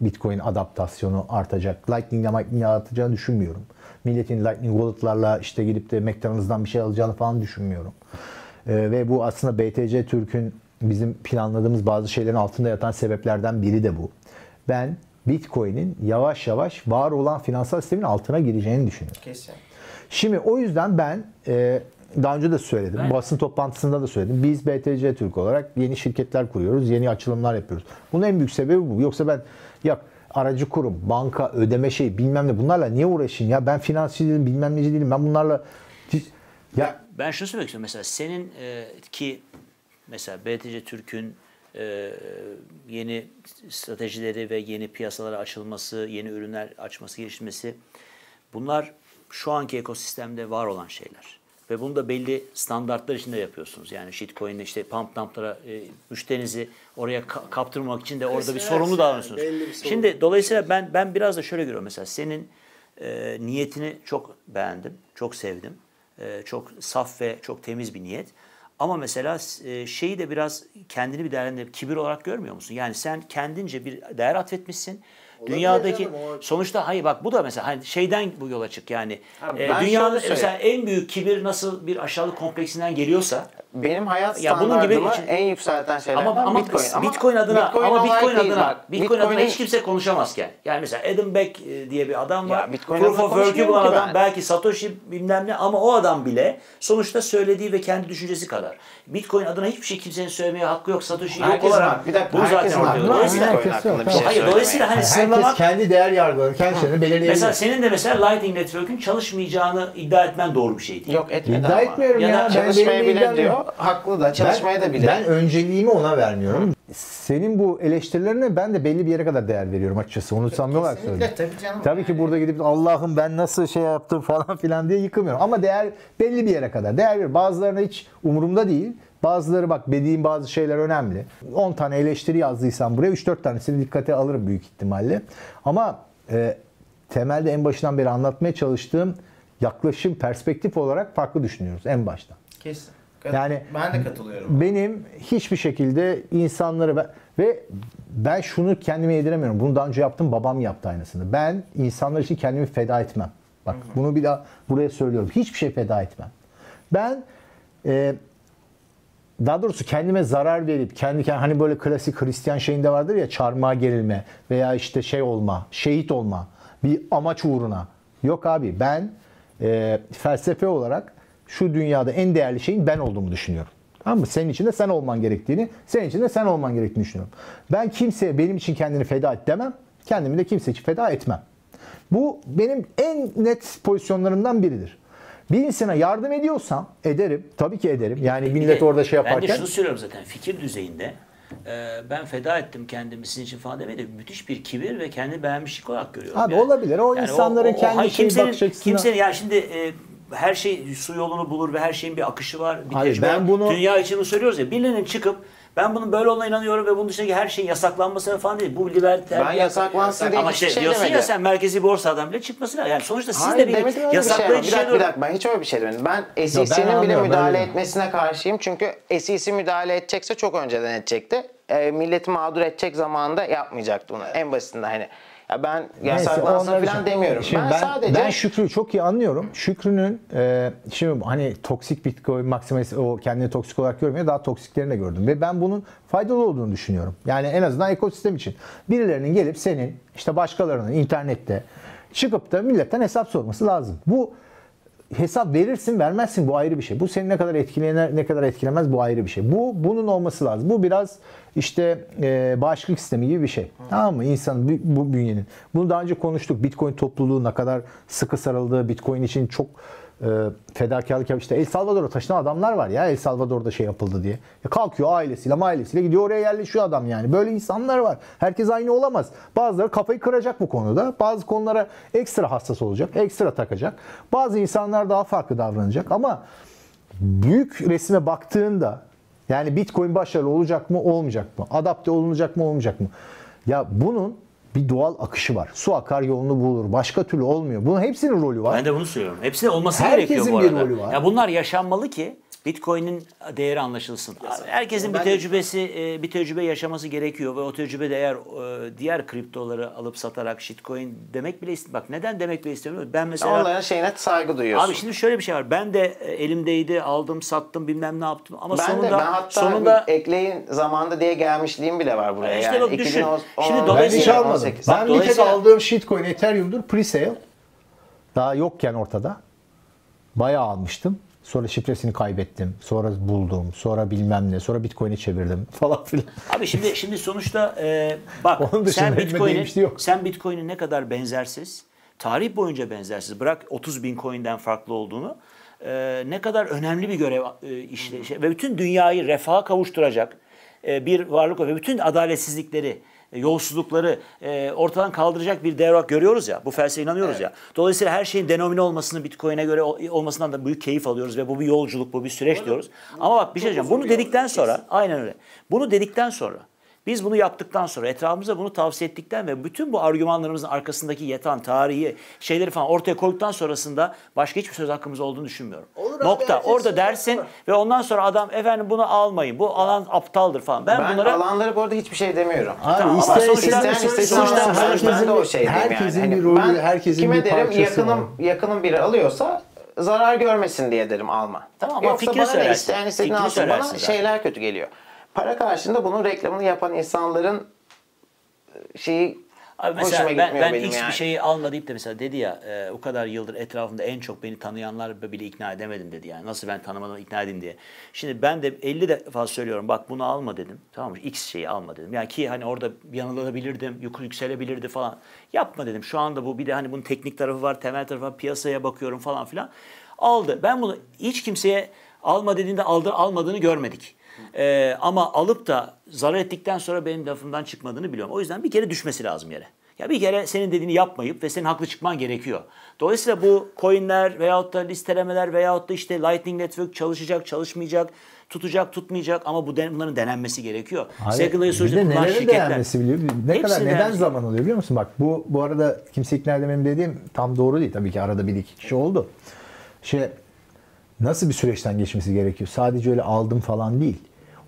S3: Bitcoin adaptasyonu artacak? Lightning'le Lightning'le artacağını düşünmüyorum. Milletin Lightning wallet'larla işte gidip de McDonald's'dan bir şey alacağını falan düşünmüyorum. Ee, ve bu aslında BTC Türk'ün bizim planladığımız bazı şeylerin altında yatan sebeplerden biri de bu. Ben Bitcoin'in yavaş yavaş var olan finansal sistemin altına gireceğini düşünüyorum.
S2: Kesin.
S3: Şimdi o yüzden ben e, daha önce de söyledim. Basın toplantısında da söyledim. Biz BTC Türk olarak yeni şirketler kuruyoruz. Yeni açılımlar yapıyoruz. Bunun en büyük sebebi bu. Yoksa ben ya aracı kurum, banka, ödeme şey bilmem ne bunlarla niye uğraşayım ya? Ben finansçı değilim, bilmem neci değilim. Ben bunlarla ya
S1: Ben şunu söylemek istiyorum. Mesela senin e, ki mesela BTC Türk'ün e, yeni stratejileri ve yeni piyasalara açılması, yeni ürünler açması, geliştirmesi bunlar şu anki ekosistemde var olan şeyler. Ve bunu da belli standartlar içinde yapıyorsunuz. Yani shitcoin'le işte pump dump'lara e, müşterinizi oraya ka- kaptırmamak için de orada bir sorumlu davranıyorsunuz. Şimdi dolayısıyla ben ben biraz da şöyle görüyorum. Mesela senin e, niyetini çok beğendim, çok sevdim. E, çok saf ve çok temiz bir niyet. Ama mesela e, şeyi de biraz kendini bir değerlendirip kibir olarak görmüyor musun? Yani sen kendince bir değer atfetmişsin. Dünyadaki
S2: canım, o-
S1: sonuçta hayır bak bu da mesela hani şeyden bu yola çık yani
S2: Abi
S1: e, dünyada mesela en büyük kibir nasıl bir aşağılık kompleksinden geliyorsa
S2: Benim hayat
S1: Ya bunun gibi
S2: en yükselten şeylerden
S1: ama, ama
S2: Bitcoin.
S1: Bitcoin, adına ama
S2: olarak
S1: Bitcoin adına
S2: bak,
S1: Bitcoin adına
S2: Bitcoin'in-
S1: hiç kimse konuşamazken. Yani mesela Adam Beck e, diye bir adam var.
S2: Ya Bitcoin
S1: Proof
S2: adına
S1: of Work'ü bulan adam
S2: ben.
S1: belki Satoshi bilmem ne ama o adam bile sonuçta söylediği ve kendi düşüncesi kadar. Bitcoin adına hiçbir şey kimsenin söylemeye hakkı yok. Satoshi yok olarak
S2: bir dakika,
S1: bunu zaten ortaya. Dolayısıyla
S2: Bitcoin
S3: Herkes
S2: hakkında
S3: yok.
S2: bir şey
S1: Hayır, dolayısıyla hani
S3: Herkes
S1: yargılamak
S3: kendi değer yargılarını kendisine belirleyebilir.
S1: Mesela senin de mesela Lighting Network'ün çalışmayacağını iddia etmen doğru bir şey değil.
S2: Yok etmedi
S3: İddia
S2: ama.
S3: etmiyorum
S1: Ya
S3: ya.
S1: da
S3: Ben
S2: Çalışmayabilir diyor. Haklı da çalışmaya
S3: ben,
S2: da bilir.
S3: Ben önceliğimi ona vermiyorum. Senin bu eleştirilerine ben de belli bir yere kadar değer veriyorum açıkçası. Onu samimi olarak söylüyorum.
S2: tabii canım.
S3: Tabii ki burada gidip Allah'ım ben nasıl şey yaptım falan filan diye yıkılmıyorum. Ama değer belli bir yere kadar. Değer veriyorum. Bazılarına hiç umurumda değil. Bazıları bak dediğim bazı şeyler önemli. 10 tane eleştiri yazdıysam buraya 3-4 tanesini dikkate alırım büyük ihtimalle. Ama e, temelde en başından beri anlatmaya çalıştığım yaklaşım perspektif olarak farklı düşünüyoruz en baştan.
S2: Kesin.
S3: Yani
S2: ben de katılıyorum.
S3: Benim hiçbir şekilde insanları ve, ve ben şunu kendime yediremiyorum. Bunu daha önce yaptım, babam yaptı aynısını. Ben insanlar için kendimi feda etmem. Bak bunu bir daha buraya söylüyorum. Hiçbir şey feda etmem. Ben e, daha doğrusu kendime zarar verip kendi hani böyle klasik Hristiyan şeyinde vardır ya çarmıha gerilme veya işte şey olma, şehit olma bir amaç uğruna. Yok abi ben e, felsefe olarak şu dünyada en değerli şeyin ben olduğumu düşünüyorum. Tamam mı? Senin için de sen olman gerektiğini, senin için de sen olman gerektiğini düşünüyorum. Ben kimseye benim için kendini feda et demem. Kendimi de kimse için feda etmem. Bu benim en net pozisyonlarımdan biridir. Bir insana yardım ediyorsam ederim. Tabii ki ederim. Yani millet
S1: de
S3: orada şey
S1: Ben de
S3: yaparken.
S1: şunu söylüyorum zaten fikir düzeyinde. e, ben feda ettim kendimi sizin için falan demeyi de müthiş bir kibir ve kendi beğenmişlik olarak görüyorum.
S3: Abi olabilir. O insanların kendi
S1: hayır,
S3: şeyi,
S1: kimsenin,
S3: bakış açısına-
S1: Kimsenin ya şimdi e, her şey su yolunu bulur ve her şeyin bir akışı var. Bir
S3: Hayır, ben
S1: var.
S3: bunu-
S1: Dünya için bunu söylüyoruz ya. Birilerinin çıkıp ben bunun böyle olduğuna inanıyorum ve bunun dışındaki her şeyin yasaklanmasına falan değil. Bu liberter.
S2: Ben yasaklansın diye
S1: Ama
S2: hiçbir
S1: işte
S2: şey
S1: diyorsun ya
S2: demedim.
S1: sen merkezi borsadan bile çıkması lazım. Yani sonuçta siz
S2: Hayır
S1: de bir
S2: bir şey.
S1: yasaklayıcı
S2: Bir
S1: şey
S2: dakika bir dakika ben hiç öyle bir şey demedim. Ben SEC'nin bile
S3: anlıyorum,
S2: müdahale
S3: öyle.
S2: etmesine karşıyım. Çünkü SEC müdahale edecekse çok önceden edecekti. E, milleti mağdur edecek zamanında yapmayacaktı bunu. En basitinden hani. Ya ben yasaklansın
S3: onları
S2: falan
S3: için-
S2: demiyorum.
S3: Şimdi
S2: ben,
S3: ben,
S2: sadece
S3: ben Şükrü'yü çok iyi anlıyorum. Şükrü'nün e, şimdi hani toksik bitcoin maksimalist o kendini toksik olarak görmüyor. Daha toksiklerini de gördüm. Ve ben bunun faydalı olduğunu düşünüyorum. Yani en azından ekosistem için. Birilerinin gelip senin işte başkalarının internette çıkıp da milletten hesap sorması lazım. Bu hesap verirsin vermezsin bu ayrı bir şey. Bu seni ne kadar etkilener ne kadar etkilemez bu ayrı bir şey. Bu bunun olması lazım. Bu biraz işte e, bağışıklık sistemi gibi bir şey. Tamam mı? İnsanın bu, bu bünyenin. Bunu daha önce konuştuk. Bitcoin topluluğu ne kadar sıkı sarıldığı, Bitcoin için çok e, fedakarlık yap. El Salvador'a taşınan adamlar var ya El Salvador'da şey yapıldı diye. Ya kalkıyor ailesiyle ailesiyle gidiyor oraya yerleşiyor adam yani. Böyle insanlar var. Herkes aynı olamaz. Bazıları kafayı kıracak bu konuda. Bazı konulara ekstra hassas olacak. Ekstra takacak. Bazı insanlar daha farklı davranacak ama büyük resme baktığında yani Bitcoin başarılı olacak mı olmayacak mı? Adapte olunacak mı olmayacak mı? Ya bunun bir doğal akışı var. Su akar yolunu bulur. Başka türlü olmuyor. Bunun hepsinin rolü var.
S1: Ben de bunu söylüyorum. Hepsinin olması
S3: Herkesin
S1: gerekiyor bu
S3: bir
S1: arada.
S3: rolü var.
S1: Ya bunlar yaşanmalı ki Bitcoin'in değeri anlaşılsın. Herkesin bir tecrübesi, e, bir tecrübe yaşaması gerekiyor ve o tecrübede eğer e, diğer kriptoları alıp satarak shitcoin demek bile ist bak neden demek bile istemiyorum. Ben mesela
S2: onların şeyine saygı duyuyorsun.
S1: Abi şimdi şöyle bir şey var. Ben de e, elimdeydi, aldım, sattım, bilmem ne yaptım ama
S2: ben
S1: sonunda
S2: de ben hatta
S1: sonunda
S2: ekleyin zamanda diye gelmişliğim bile var buraya.
S1: İşte
S2: yani
S1: bak düşün.
S2: 2010
S1: Şimdi
S3: Ben
S1: dolayısıyla-
S3: hiç almadım.
S2: 18.
S3: Ben bir
S1: dolayısıyla-
S3: aldığım shitcoin Ethereum'dur pre-sale. Daha yokken ortada. Bayağı almıştım. Sonra şifresini kaybettim. Sonra buldum. Sonra bilmem ne. Sonra Bitcoin'i çevirdim falan filan.
S1: Abi şimdi şimdi sonuçta e, bak
S3: Onun
S1: sen Bitcoin'in sen Bitcoin'in ne kadar benzersiz, tarih boyunca benzersiz. Bırak 30 bin coin'den farklı olduğunu. e, ne kadar önemli bir görev e, işle şey- ve bütün dünyayı refaha kavuşturacak e, bir varlık ve bütün adaletsizlikleri yolsuzlukları e, ortadan kaldıracak bir değer olarak görüyoruz ya. Bu felsefeye inanıyoruz ya. Dolayısıyla her şeyin denomine olmasını Bitcoin'e göre ol- olmasından da büyük keyif alıyoruz ve bu bir yolculuk, bu bir süreç diyoruz. Ama bak bir şey diyeceğim. Bunu dedikten sonra aynen öyle. Bunu dedikten sonra biz bunu yaptıktan sonra etrafımıza bunu tavsiye ettikten ve bütün bu argümanlarımızın arkasındaki yatan tarihi şeyleri falan ortaya koyduktan sonrasında başka hiçbir söz hakkımız olduğunu düşünmüyorum.
S3: Olur abi,
S1: Nokta.
S3: herkes
S1: Orada
S3: söz
S1: dersin
S3: var.
S1: ve ondan sonra adam efendim bunu almayın. Bu alan aptaldır falan. Ben,
S2: Ben
S1: bunlara
S2: alanları bu arada hiçbir şey demiyorum.
S3: Abi
S1: Tamam, ama
S3: ister
S1: sonuçta-
S3: ister
S2: İsteyen
S3: ister
S2: istesin
S1: sonuçta-
S2: ama ben-
S1: sonuçta-
S2: ben de o yani.
S3: herkesin
S2: Hani
S3: bir rolü,
S2: ben
S3: herkesin
S2: kime
S3: bir
S2: derim
S3: parçası
S2: yakınım,
S3: var.
S2: yakınım biri alıyorsa zarar görmesin diye derim alma.
S1: Tamam ama
S2: Yoksa
S1: fikri
S2: bana ne
S1: söylersin.
S2: isteyen istediğini alsın. Bana
S1: zaten.
S2: şeyler kötü geliyor. Para karşında bunun reklamını yapan insanların e, şeyi
S1: Abi
S2: Hoşuma
S1: mesela ben,
S2: gitmiyor
S1: ben
S2: benim
S1: X
S2: yani.
S1: bir şeyi alma deyip de mesela dedi ya e, o kadar yıldır etrafımda en çok beni tanıyanlar bile ikna edemedim dedi yani. Nasıl ben tanımadan ikna edeyim diye. Şimdi ben de 50 defa söylüyorum bak bunu alma dedim. Tamam mı? X şeyi alma dedim. Yani ki hani orada yanılabilirdim, yukarı yükselebilirdi falan. Yapma dedim. Şu anda bu bir de hani bunun teknik tarafı var, temel tarafı var, piyasaya bakıyorum falan filan. Aldı. Ben bunu hiç kimseye alma dediğinde aldı, almadığını görmedik. Ee, ama alıp da zarar ettikten sonra benim lafımdan çıkmadığını biliyorum. O yüzden bir kere düşmesi lazım yere. Ya bir kere senin dediğini yapmayıp ve senin haklı çıkman gerekiyor. Dolayısıyla bu coinler veyahut da listelemeler veyahut da işte Lightning Network çalışacak, çalışmayacak, tutacak, tutmayacak ama bu den- bunların denenmesi gerekiyor. Secondary
S3: de
S1: kullanan şirketler.
S3: değermesi biliyor? Ne
S1: Hepsine
S3: kadar neden
S1: değermesi.
S3: zaman oluyor biliyor musun? Bak bu bu arada kimse ikna edemem dediğim tam doğru değil. Tabii ki arada bir iki kişi oldu. Şey nasıl bir süreçten geçmesi gerekiyor? Sadece öyle aldım falan değil.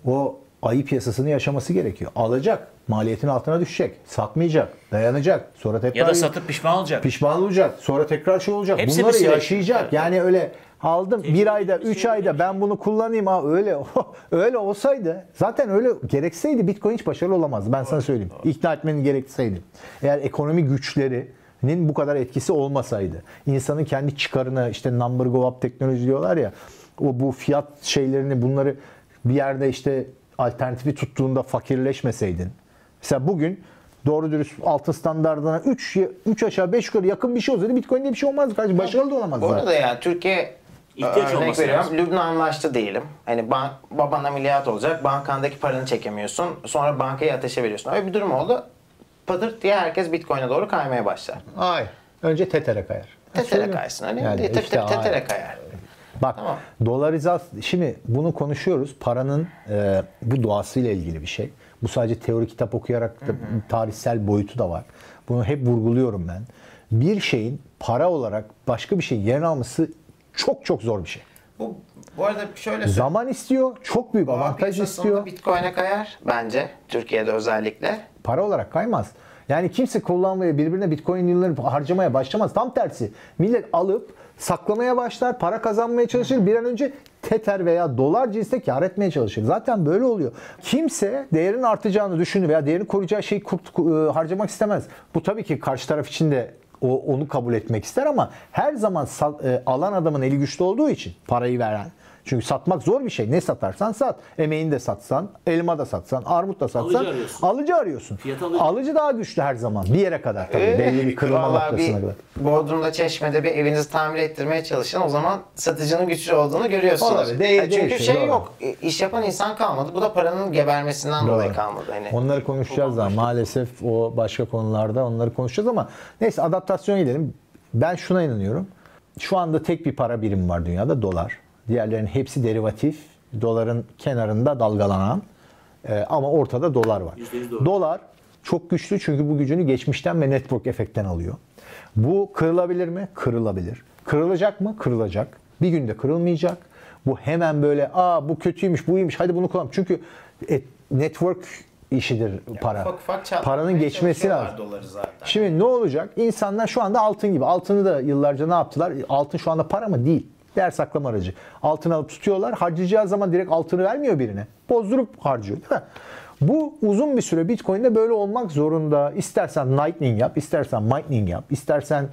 S3: O ayı piyasasını yaşaması gerekiyor. Alacak, maliyetin altına düşecek, satmayacak, dayanacak, sonra tekrar
S1: Ya da satıp pişman olacak.
S3: pişman olacak, sonra tekrar şey olacak.
S1: Hepsi
S3: Bunları yaşayacak.
S1: Evet.
S3: Yani öyle aldım bir ayda,
S1: bir
S3: üç
S1: şey
S3: ayda ben bunu kullanayım ha öyle öyle olsaydı zaten öyle gerekseydi Bitcoin hiç başarılı olamazdı. Ben sana söyleyeyim. İkna etmenin gerekseydi. Eğer ekonomi güçlerinin bu kadar etkisi olmasaydı, insanın kendi çıkarını işte number go up teknoloji diyorlar ya, o bu fiyat şeylerini bunları bir yerde işte alternatifi tuttuğunda fakirleşmeseydin. Mesela bugün doğru dürüst altın standartına 3 3 aşağı 5 yukarı yakın bir şey olsaydı Bitcoin'de bir şey olmazdı kardeşim. Başarılı da olamazdı.
S2: Bu arada yani Türkiye
S1: İhtiyaç
S2: örnek veriyorum.
S1: lazım.
S2: Lübnanlaştı diyelim. Hani ban, baban ameliyat olacak. Bankandaki paranı çekemiyorsun. Sonra bankaya ateşe veriyorsun. Öyle bir durum oldu. Patırt diye herkes Bitcoin'e doğru kaymaya başlar.
S3: Ay. Önce Tether'e kayar. Söyle.
S2: kaysın. Öyle
S3: Yani
S2: yani
S3: işte,
S2: tetere
S3: ay.
S2: kayar.
S3: Bak
S2: Tamam.
S3: dolarizasyon şimdi bunu konuşuyoruz. Paranın e, bu doğasıyla ilgili bir şey. Bu sadece teori kitap okuyarak da tarihsel boyutu da var. Bunu hep vurguluyorum ben. Bir şeyin para olarak başka bir şey yerini alması çok çok zor bir şey.
S2: Bu, bu arada şöyle.
S3: Zaman istiyor, çok büyük
S2: Dolar
S3: avantaj istiyor.
S2: Bitcoin'e kayar bence. Türkiye'de özellikle.
S3: Para olarak kaymaz. Yani kimse kullanmaya birbirine bitcoin yılları harcamaya başlamaz. Tam tersi. Millet alıp saklamaya başlar, para kazanmaya çalışır. Bir an önce Tether veya dolar cinsinde kar etmeye çalışır. Zaten böyle oluyor. Kimse değerin artacağını düşünür veya değerini koruyacağı şeyi e, harcamak istemez. Bu tabii ki karşı taraf için de o, onu kabul etmek ister ama her zaman e, alan adamın eli güçlü olduğu için parayı veren çünkü satmak zor bir şey. Ne satarsan sat. Emeğini de satsan, elma da satsan, armut da satsan
S1: Alıcı arıyorsun.
S3: alıcı arıyorsun.
S1: Fiyat alıcı.
S3: Alıcı daha güçlü her zaman. Bir yere kadar tabii.
S2: Ee,
S3: belli bir kırılma noktasına kadar.
S2: Bodrum'da Çeşme'de bir evinizi tamir ettirmeye çalışın. O zaman satıcının güçlü olduğunu görüyorsunuz.
S3: Olabilir, değil-
S2: Yani çünkü
S3: değişiyor,
S2: şey
S3: doğru.
S2: yok. e, İş yapan insan kalmadı. Bu da paranın gebermesinden dolayı
S3: Doğru.
S2: kalmadı. Hani
S3: Onları konuşacağız daha. Maalesef o başka konularda onları konuşacağız ama neyse adaptasyon gidelim. Ben şuna inanıyorum. Şu anda tek bir para birimi var dünyada dolar. Diğerlerinin hepsi derivatif. Doların kenarında dalgalanan e, ama ortada dolar var.
S1: %100 doğru.
S3: Dolar çok güçlü çünkü bu gücünü geçmişten ve network efektten alıyor. Bu kırılabilir mi? Kırılabilir. Kırılacak mı? Kırılacak. Bir günde kırılmayacak. Bu hemen böyle aa bu kötüymüş, bu iyiymiş hadi bunu kullan. Çünkü e, network işidir para.
S2: ufak ufak
S3: Paranın geçmesi lazım.
S2: zaten.
S3: Şimdi ne olacak? İnsanlar şu anda altın gibi. Altını da yıllarca ne yaptılar? Altın şu anda para mı? Değil. Değer saklama aracı. Altın alıp tutuyorlar. Harcayacağı zaman direkt altını vermiyor birine. Bozdurup harcıyor değil mi? Bu uzun bir süre Bitcoin'de böyle olmak zorunda. İstersen Lightning yap, istersen Mining yap, istersen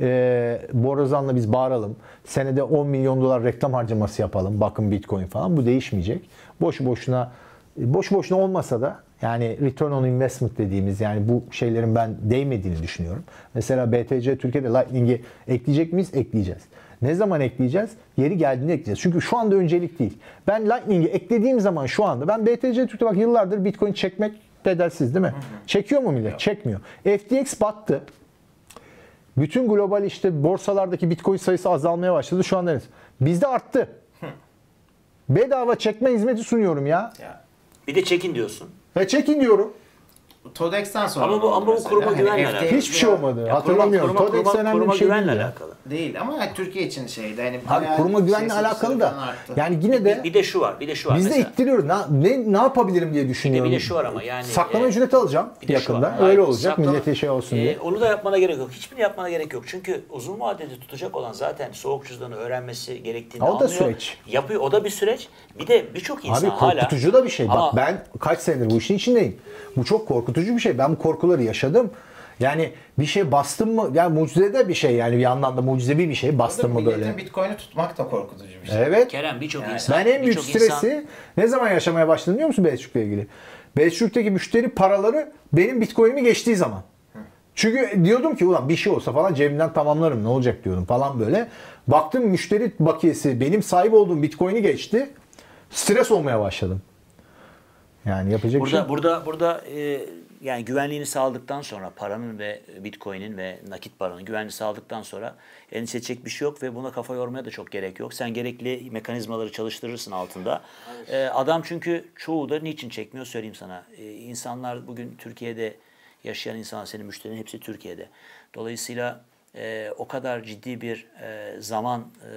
S3: e, Borazan'la biz bağıralım. Senede 10 milyon dolar reklam harcaması yapalım. Bakın Bitcoin falan. Bu değişmeyecek. Boşu boşuna boş boşuna olmasa da yani return on investment dediğimiz yani bu şeylerin ben değmediğini düşünüyorum. Mesela BTC Türkiye'de Lightning'i ekleyecek miyiz? Ekleyeceğiz. Ne zaman ekleyeceğiz? Yeri geldiğinde ekleyeceğiz. Çünkü şu anda öncelik değil. Ben Lightning'i eklediğim zaman şu anda ben BTC Türkiye'de bak yıllardır Bitcoin çekmek bedelsiz değil mi? Çekiyor mu millet? Çekmiyor. FTX battı. Bütün global işte borsalardaki Bitcoin sayısı azalmaya başladı. Şu anda? Bizde arttı. Bedava çekme hizmeti sunuyorum ya.
S2: Ya,
S1: Bir de çekin diyorsun.
S3: Ve çekin diyorum.
S2: Todex'ten sonra
S1: Ama bu- ama bu
S2: mesela.
S1: kuruma
S2: Hani
S1: güvenle
S2: FTX
S1: alakalı.
S3: Hiçbir şey olmadı.
S1: Ya
S3: Hatırlamıyorum.
S1: Kuruma,
S3: Todex
S1: kuruma,
S3: önemli
S1: kuruma
S3: bir şey
S1: güvenle
S3: değil
S1: alakalı.
S2: Değil ama Türkiye için şeydi. Hani
S3: Abi kuruma güvenle
S2: şey
S3: alakalı da yani yine de
S1: Bir de şu var, bir de şu var
S3: biz de
S1: mesela.
S3: ittiriyoruz. Ne, ne, ne yapabilirim diye düşünüyorum.
S1: Bir de şu var ama yani,
S3: Saklama
S1: e,
S3: ücreti alacağım
S1: Bir de
S3: yakında.
S1: var.
S3: Öyle olacak
S1: saklama-
S3: millete şey olsun
S1: Ee,
S3: diye.
S1: onu da yapmana gerek yok. Hiçbirini yapmana gerek yok. Çünkü uzun vadede tutacak olan zaten soğuk cüzdanı öğrenmesi gerektiğini
S3: O da
S1: anlıyor.
S3: süreç.
S1: Yapıyor. O da bir süreç. Bir de birçok insan
S3: Abi
S1: hala...
S3: korkutucu da bir şey. Bak ben kaç senedir bu işin içindeyim. Bu çok korkutucu bir şey. Ben bu korkuları yaşadım. Yani bir şey bastın mı? Yani mucize de bir şey yani bir yandan da mucizevi bir şey bastın mı böyle.
S2: Bitcoin'i tutmak da korkutucu bir şey.
S3: Evet.
S1: Kerem birçok insan.
S3: Ben en büyük stresi
S1: insan-
S3: ne zaman yaşamaya başladım biliyor musun Bezçuk'la ilgili? Bezçuk'taki müşteri paraları benim bitcoin'imi geçtiği zaman. Çünkü diyordum ki ulan bir şey olsa falan cebimden tamamlarım ne olacak diyordum falan böyle. Baktım müşteri bakiyesi benim sahip olduğum bitcoin'i geçti. Stres olmaya başladım. Yani yapacak bir şey
S1: Burada burada burada e, yani güvenliğini sağladıktan sonra paranın ve Bitcoin'in ve nakit paranın güvenliğini sağladıktan sonra endişe edecek bir şey yok ve buna kafa yormaya da çok gerek yok. Sen gerekli mekanizmaları çalıştırırsın altında. E, adam çünkü çoğu da niçin çekmiyor söyleyeyim sana. E, insanlar bugün Türkiye'de yaşayan insanlar senin müşterinin hepsi Türkiye'de. Dolayısıyla e, o kadar ciddi bir e, zaman e,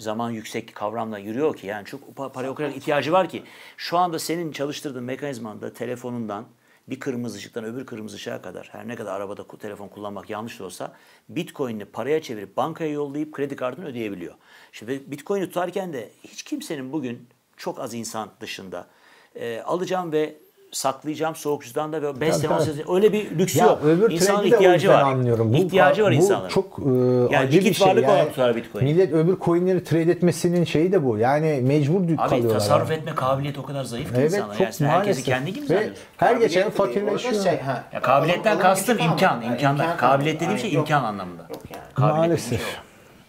S1: zaman yüksek kavramla yürüyor ki yani çok pa- paraya o kadar ihtiyacı var ki şu anda senin çalıştırdığın mekanizmanda telefonundan bir kırmızı ışıktan öbür kırmızı ışığa kadar her ne kadar arabada telefon kullanmak yanlış da olsa Bitcoin'ini paraya çevirip bankaya yollayıp kredi kartını ödeyebiliyor. Şimdi Bitcoin'i tutarken de hiç kimsenin bugün çok az insan dışında e, alacağım ve saklayacağım soğuk cüzdanda ve 5
S3: Tabii,
S1: sene on
S3: tabii.
S1: sene öyle bir lüksü
S3: Ya
S1: yok.
S3: öbür
S1: İnsanın ihtiyacı var.
S3: anlıyorum. Bu,
S1: ihtiyacı var
S3: bu
S1: insanların.
S3: çok e, acı
S1: likit
S3: bir şey.
S1: varlık
S3: Yani
S1: olarak tutar Bitcoin.
S3: Millet öbür coinleri trade etmesinin şeyi de bu. Yani mecbur
S1: Abi
S3: kalıyorlar.
S1: tasarruf
S3: abi.
S1: etme kabiliyeti o kadar zayıf ki
S3: Evet
S1: insanlar.
S3: çok
S1: Yani sen herkesi
S3: maalesef.
S1: kendi gibi
S3: Ve
S1: zannediyorsun.
S3: her geçen fakirleşiyor.
S2: şey, ha.
S1: Ya kabiliyetten
S2: Alım
S1: kastım
S2: gücü
S1: imkan,
S2: kalmadı.
S1: imkanlar.
S2: İmkan
S1: Kabiliyet dediğim şey imkan anlamında.
S2: Yani.
S3: Maalesef.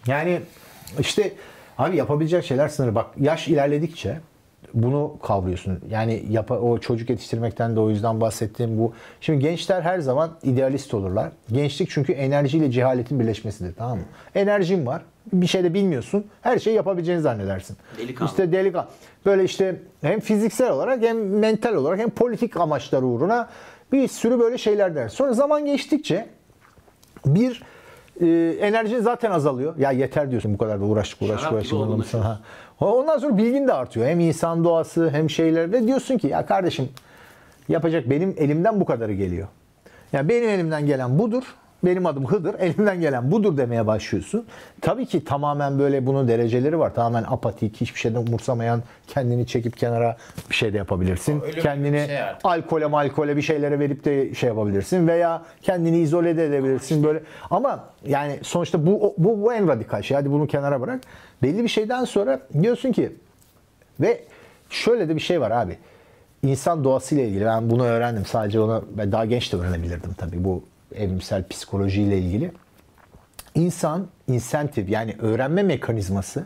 S3: Yani işte abi yapabilecek şeyler sınırı. Bak yaş ilerledikçe bunu kavruyorsun. Yani yapa, o çocuk yetiştirmekten de o yüzden bahsettiğim bu. Şimdi gençler her zaman idealist olurlar. Gençlik çünkü enerjiyle cehaletin birleşmesidir tamam mı? Enerjin var. Bir şey de bilmiyorsun. Her şeyi yapabileceğini zannedersin.
S1: Delikanlı.
S3: İşte delikanlı. Böyle işte hem fiziksel olarak hem mental olarak hem politik amaçlar uğruna bir sürü böyle şeyler der. Sonra zaman geçtikçe bir e, enerjin zaten azalıyor. Ya yeter diyorsun bu kadar da uğraştık uğraştık uğraştık. Ondan sonra bilgin de artıyor. Hem insan doğası hem şeyler ve diyorsun ki ya kardeşim yapacak benim elimden bu kadarı geliyor. Ya benim elimden gelen budur. Benim adım Hıdır. Elimden gelen budur demeye başlıyorsun. Tabii ki tamamen böyle bunun dereceleri var. Tamamen apatik, hiçbir şeyden umursamayan, kendini çekip kenara bir şey de yapabilirsin.
S2: Gibi
S3: kendini
S2: şey artık.
S3: alkole malkole bir şeylere verip de şey yapabilirsin veya kendini izole de edebilirsin böyle. Ama yani sonuçta bu bu, bu en radikal şey. Hadi bunu kenara bırak. Belli bir şeyden sonra diyorsun ki ve şöyle de bir şey var abi. İnsan doğasıyla ilgili ben bunu öğrendim. Sadece onu ben daha genç de öğrenebilirdim tabii bu evrimsel psikolojiyle ilgili. İnsan insentif yani öğrenme mekanizması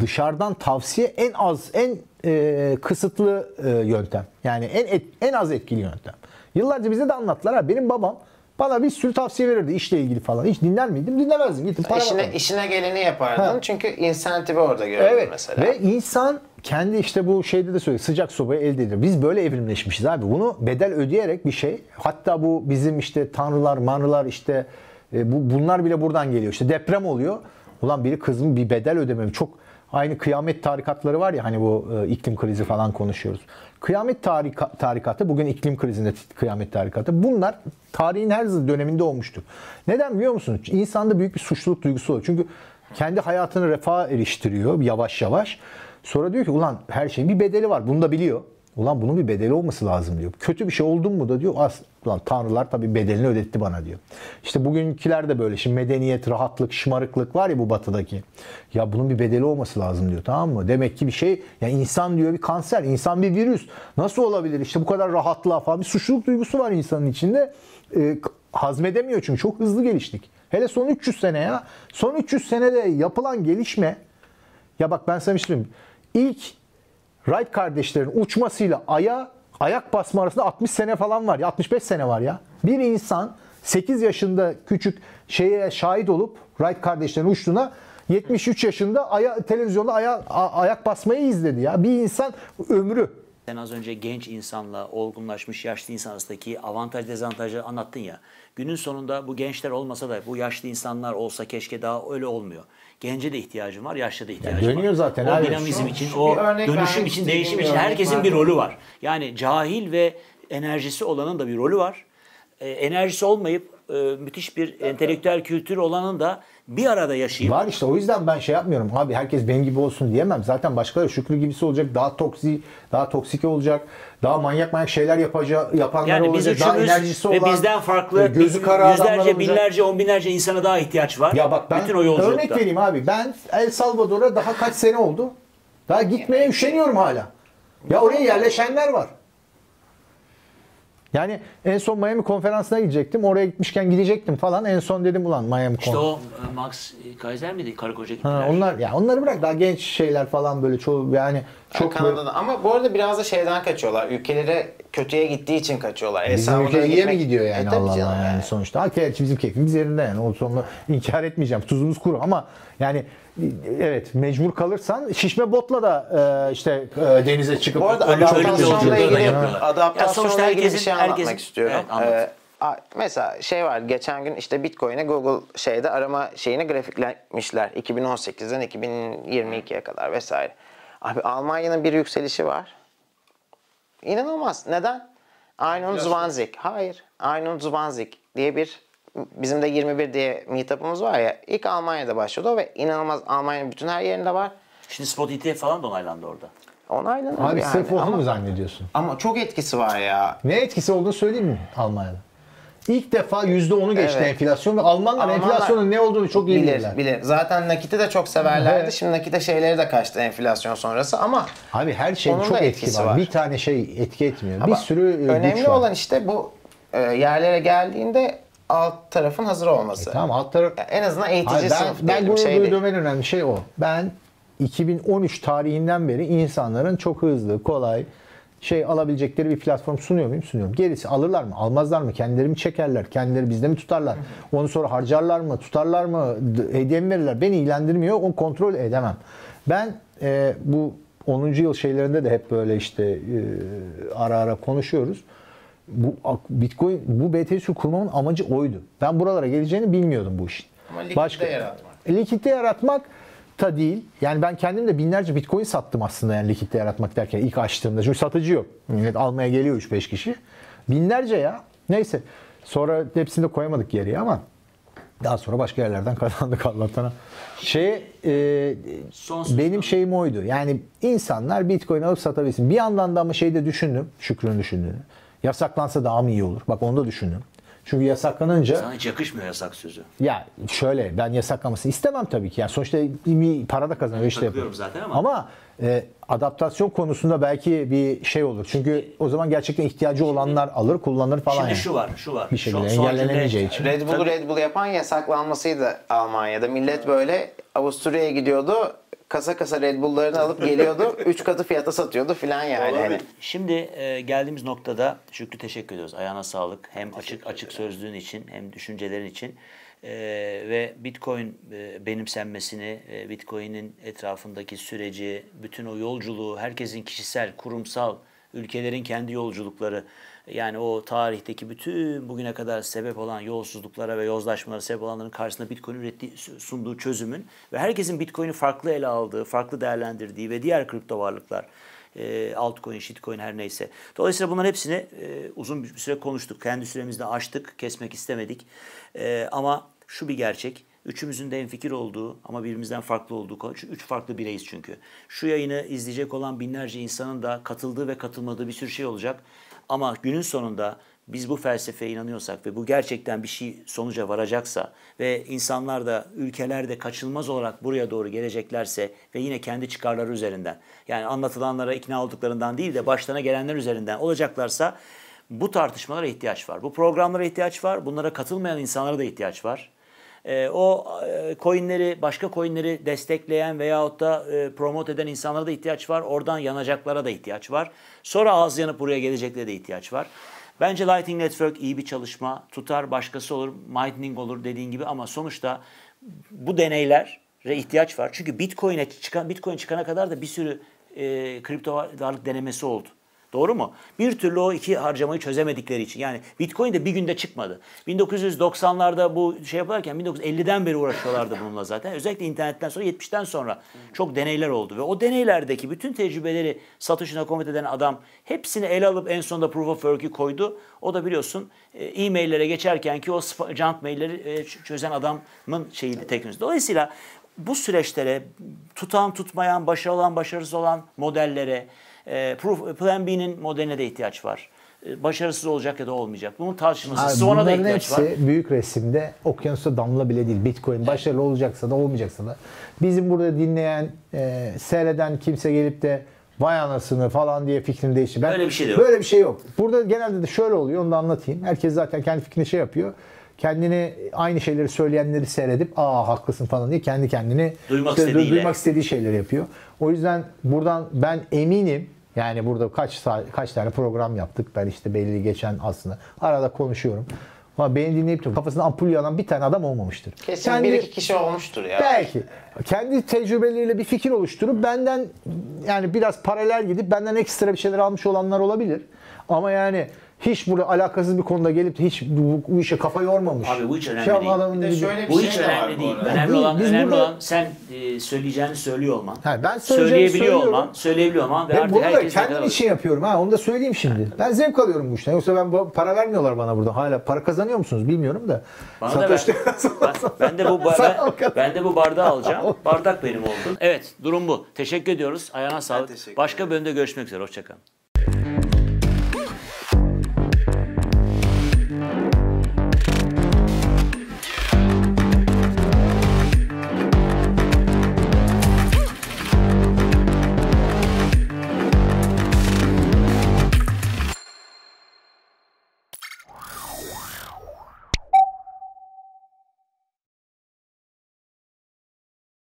S3: dışarıdan tavsiye en az en e, kısıtlı e, yöntem. Yani en et- en az etkili yöntem. Yıllarca bize de anlattılar ha benim babam bana bir sürü tavsiye verirdi işle ilgili falan. Hiç dinler miydim? Dinlemezdim. Gittim para
S2: İşine,
S3: bakardım.
S2: işine geleni yapardın.
S3: Ha.
S2: Çünkü insentifi orada gördün
S3: Evet.
S2: mesela.
S3: Ve insan kendi işte bu şeyde de söylüyor. Sıcak sobayı elde ediyor. Biz böyle evrimleşmişiz abi. Bunu bedel ödeyerek bir şey. Hatta bu bizim işte tanrılar, manrılar işte e, bu bunlar bile buradan geliyor. İşte deprem oluyor. Ulan biri kızım bir bedel ödemem. Çok aynı kıyamet tarikatları var ya hani bu e, iklim krizi falan konuşuyoruz. Kıyamet tarika, tarikatı bugün iklim krizinde kıyamet tarikatı. Bunlar tarihin her döneminde olmuştur. Neden biliyor musun? İnsanda büyük bir suçluluk duygusu oluyor. Çünkü kendi hayatını refaha eriştiriyor yavaş yavaş. Sonra diyor ki ulan her şeyin bir bedeli var. Bunu da biliyor. Ulan bunun bir bedeli olması lazım diyor. Kötü bir şey oldun mu da diyor. As, ulan tanrılar tabii bedelini ödetti bana diyor. İşte bugünküler de böyle. Şimdi medeniyet, rahatlık, şımarıklık var ya bu batıdaki. Ya bunun bir bedeli olması lazım diyor tamam mı? Demek ki bir şey ya insan diyor bir kanser, insan bir virüs. Nasıl olabilir işte bu kadar rahatlığa falan bir suçluluk duygusu var insanın içinde. Ee, hazmedemiyor çünkü çok hızlı geliştik. Hele son 300 sene ya. Son 300 senede yapılan gelişme ya bak ben sana bir şey söyleyeyim. İlk Wright kardeşlerin uçmasıyla aya ayak basma arasında 60 sene falan var ya 65 sene var ya. Bir insan 8 yaşında küçük şeye şahit olup Wright kardeşlerin uçtuğuna 73 yaşında aya, televizyonda aya, a- ayak basmayı izledi ya. Bir insan ömrü.
S1: Sen az önce genç insanla olgunlaşmış yaşlı insan arasındaki avantaj dezavantajları anlattın ya. Günün sonunda bu gençler olmasa da bu yaşlı insanlar olsa keşke daha öyle olmuyor. Gence de ihtiyacım var, yaşlı da ihtiyacım var.
S3: dönüyor zaten
S1: O
S3: abi.
S1: dinamizm
S2: Şu-
S1: için,
S2: şu
S1: o dönüşüm için, değişim için herkesin
S2: var.
S1: bir rolü var. Yani cahil ve enerjisi olanın da bir rolü var. Ee, enerjisi olmayıp e, müthiş bir entelektüel kültür olanın da bir arada yaşayıp
S3: Var işte o yüzden ben şey yapmıyorum. Abi herkes benim gibi olsun diyemem. Zaten başkaları Şükrü gibisi olacak. Daha toksik, daha toksik olacak. Daha manyak manyak şeyler yapacak, yapanlar
S1: yani biz
S3: olacak. Daha enerjisi
S1: ve
S3: olan,
S1: bizden farklı
S3: gözü
S1: bin-
S3: kara
S1: yüzlerce, binlerce, on binlerce insana daha ihtiyaç var.
S3: Ya bak ben
S1: Bütün o yolculukta.
S3: örnek vereyim abi. Ben El Salvador'a daha kaç sene oldu? Daha gitmeye üşeniyorum hala. Ya oraya yerleşenler var. Yani en son Miami konferansına gidecektim. Oraya gitmişken gidecektim falan. En son dedim ulan Miami
S1: İşte
S3: kon-
S1: o e, Max Kaiser miydi? Karı koca gittiler.
S3: Ha, onlar ya onları bırak daha genç şeyler falan böyle çoğu yani çok böyle-
S2: Kanada'da. Ama bu arada biraz da şeyden kaçıyorlar. Ülkelere kötüye gittiği için kaçıyorlar.
S3: Bizim
S2: Salvador'a
S3: ülke iyiye mi
S2: gitmek-
S3: gidiyor yani
S2: E,
S3: Allah Allah yani sonuçta. Ha, gerçi bizim keyfimiz yerinde yani. O sonunu inkar etmeyeceğim. Tuzumuz kuru ama yani evet mecbur kalırsan şişme botla da e, işte e, denize çıkıp
S2: Bu arada adaptasyonla ilgili,
S1: yapıyorlar. Ya
S2: adaptasyonla ilgili bir şey anlatmak
S1: herkesin-
S2: istiyorum.
S1: Evet, anlat.
S2: Ee, mesela şey var geçen gün işte Bitcoin'e Google şeyde arama şeyini grafiklemişler 2018'den 2022'ye kadar vesaire. Abi Almanya'nın bir yükselişi var. İnanılmaz. Neden? Einun Zwanzig. Hayır. Einun Zwanzig diye bir bizim de 21 diye meetup'ımız var ya. İlk Almanya'da başladı o ve inanılmaz Almanya'nın bütün her yerinde var.
S1: Şimdi Spot ETF falan da onaylandı orada.
S2: Onaylanır
S3: Abi
S2: yani.
S3: sırf onu
S2: ama,
S3: mu zannediyorsun?
S2: ama çok etkisi var ya.
S3: Ne etkisi olduğunu söyleyeyim mi Almanya'da? İlk defa %10'u geçti
S2: Evet.
S3: enflasyon ve Almanlar,
S2: Almanlar
S3: enflasyonun ne olduğunu çok iyi
S2: bilir,
S3: bilirler.
S2: bilir. Zaten nakiti de çok severlerdi.
S3: Evet.
S2: Şimdi nakite şeyleri de kaçtı enflasyon sonrası ama
S3: Abi her şeyin çok etki
S2: etkisi
S3: var.
S2: var.
S3: Bir tane şey etki etmiyor.
S2: ama
S3: bir sürü e, güç
S2: önemli
S3: var.
S2: olan işte bu e, yerlere geldiğinde alt tarafın hazır olması.
S3: Tamam alt taraf
S2: En azından eğitici
S3: Hayır, ben,
S2: sınıf
S3: ben
S2: diyelim,
S3: gurur
S2: şey
S3: duyduğum en önemli şey o. Ben 2013 tarihinden beri insanların çok hızlı, kolay şey alabilecekleri bir platform sunuyor muyum? Sunuyorum. Gerisi alırlar mı? Almazlar mı? Kendileri mi çekerler? Kendileri bizde mi tutarlar? Onu sonra harcarlar mı? Tutarlar mı? Hediye mi verirler? Beni ilgilendirmiyor. Onu kontrol edemem. Ben e, bu 10. yıl şeylerinde de hep böyle işte e, ara ara konuşuyoruz. Bu Bitcoin, bu BTC kurmamın amacı oydu. Ben buralara geleceğini bilmiyordum bu işin.
S2: Ama likidite yaratmak.
S3: Likidite yaratmak da değil. Yani ben kendim de binlerce bitcoin sattım aslında yani likidite yaratmak derken ilk açtığımda. Çünkü satıcı yok. Millet almaya geliyor 3-5 kişi. Binlerce ya. Neyse. Sonra hepsini de koyamadık geriye ama daha sonra başka yerlerden kazandık Allah'tan. Şey e,
S1: Son söz
S3: benim şeyim oydu. Yani insanlar bitcoin alıp satabilsin. Bir yandan da ama şey de düşündüm. Şükrü'nün düşündüğünü. Yasaklansa daha mı iyi olur? Bak onu da düşündüm. Çünkü yasaklanınca
S1: Sana hiç yakışmıyor yasak sözü.
S3: ya şöyle ben yasaklamasını istemem tabii ki. Yani sonuçta bir para da kazanıyor işte.
S1: Katılıyorum zaten ama-
S3: Ama e, adaptasyon konusunda belki bir şey olur. Çünkü o zaman gerçekten ihtiyacı olanlar alır, kullanır falan.
S1: Şimdi
S3: yani.
S1: şu var, şu var.
S3: Bir şekilde
S1: son
S3: engellenemeyeceği için.
S2: Red Bull'u Red Bull yapan yasaklanmasıydı Almanya'da. Millet böyle Avusturya'ya gidiyordu. Kasa kasa Red Bull'larını alıp geliyordu. Üç katı fiyata satıyordu filan yani. Hani.
S1: Şimdi e, geldiğimiz noktada Şükrü teşekkür ediyoruz. Ayağına sağlık. Hem açık açık sözlüğün için hem düşüncelerin için. E, ve Bitcoin e, benimsenmesini, e, Bitcoin'in etrafındaki süreci, bütün o yolculuğu, herkesin kişisel, kurumsal, ülkelerin kendi yolculukları, yani o tarihteki bütün bugüne kadar sebep olan yolsuzluklara ve yozlaşmalara sebep olanların karşısında Bitcoin ürettiği, sunduğu çözümün ve herkesin Bitcoin'i farklı ele aldığı, farklı değerlendirdiği ve diğer kripto varlıklar, e, altcoin, shitcoin her neyse. Dolayısıyla bunların hepsini e, uzun bir süre konuştuk. Kendi süremizde açtık, kesmek istemedik. E, ama şu bir gerçek, Üçümüzün de fikir olduğu ama birbirimizden farklı olduğu konu. Üç farklı bireyiz çünkü. Şu yayını izleyecek olan binlerce insanın da katıldığı ve katılmadığı bir sürü şey olacak. Ama günün sonunda biz bu felsefeye inanıyorsak ve bu gerçekten bir şey sonuca varacaksa ve insanlar da ülkeler de kaçınılmaz olarak buraya doğru geleceklerse ve yine kendi çıkarları üzerinden yani anlatılanlara ikna olduklarından değil de başlarına gelenler üzerinden olacaklarsa bu tartışmalara ihtiyaç var. Bu programlara ihtiyaç var. Bunlara katılmayan insanlara da ihtiyaç var. E, o e, coinleri, başka coinleri destekleyen veyahut da e, promote eden insanlara da ihtiyaç var. Oradan yanacaklara da ihtiyaç var. Sonra ağız yanıp buraya geleceklere de ihtiyaç var. Bence Lightning Network iyi bir çalışma. Tutar başkası olur, Lightning olur dediğin gibi ama sonuçta bu deneylere ihtiyaç var. Çünkü Bitcoin'e çıkan Bitcoin çıkana kadar da bir sürü e, kripto varlık denemesi oldu. Doğru mu? Bir türlü o iki harcamayı çözemedikleri için. Yani Bitcoin de bir günde çıkmadı. 1990'larda bu şey yaparken 1950'den beri uğraşıyorlardı bununla zaten. Özellikle internetten sonra 70'ten sonra çok deneyler oldu. Ve o deneylerdeki bütün tecrübeleri Satoshi Nakamoto eden adam hepsini ele alıp en sonunda Proof of Work'ü koydu. O da biliyorsun e, e-maillere geçerken ki o junk mailleri e, çözen adamın şeyiydi teknolojisi. Dolayısıyla bu süreçlere tutan tutmayan, başarılı olan başarısız olan modellere, e, proof, Plan B'nin modeline de ihtiyaç var. E, başarısız olacak ya da olmayacak. Bunun tartışması sonra da ihtiyaç
S3: hepsi
S1: var.
S3: büyük resimde okyanusta damla bile değil. Bitcoin başarılı olacaksa da olmayacaksa da bizim burada dinleyen, e, seyreden kimse gelip de vay anasını falan diye fikrini değiştir. Ben,
S1: Öyle bir şey de yok.
S3: Böyle bir şey yok. Burada genelde de şöyle oluyor onu da anlatayım. Herkes zaten kendi fikrini şey yapıyor. Kendini aynı şeyleri söyleyenleri seyredip aa haklısın falan diye kendi kendini
S1: Duymak
S3: işte
S1: istediğiyle.
S3: duymak istediği şeyleri yapıyor. O yüzden buradan ben eminim yani burada kaç saat, kaç tane program yaptık. Ben işte belli geçen aslında arada konuşuyorum. Ama beni dinleyip de kafasına ampul yanan bir tane adam olmamıştır.
S2: Kesin
S3: Kendi-
S2: bir iki kişi olmuştur ya.
S3: Belki. Kendi tecrübeleriyle bir fikir oluşturup benden yani biraz paralel gidip benden ekstra bir şeyler almış olanlar olabilir. Ama yani hiç burada alakasız bir konuda gelip de hiç bu, bu işe kafa yormamış.
S1: Abi bu hiç önemli
S3: Şey
S1: değil.
S3: adamın
S2: Bir de şöyle bir
S1: Bu
S2: şey
S1: hiç
S2: de var
S1: önemli
S2: bu
S1: değil. Önemli
S3: Değil,
S1: olan,
S3: biz
S1: önemli
S3: burada-
S1: olan sen e, söyleyeceğini söylüyor olman.
S3: Ha, ben
S1: Söyleyebiliyor
S3: söylüyorum.
S1: olman, söyleyebiliyor olman ve
S3: Ben
S1: artık
S3: bunu da kendim için yapıyorum ha onu da söyleyeyim şimdi. Ben zevk alıyorum bu işten. Yoksa ben bu- para vermiyorlar bana burada. Hala para kazanıyor musunuz bilmiyorum da.
S1: Bana da ver.
S3: Satoshi-
S1: ben, ben de bu ben, ben de bu bardağı alacağım. Bardak benim oldu. Evet, durum bu. Teşekkür ediyoruz. Ayağına sağlık. Başka bölümde görüşmek üzere. Hoşçakalın.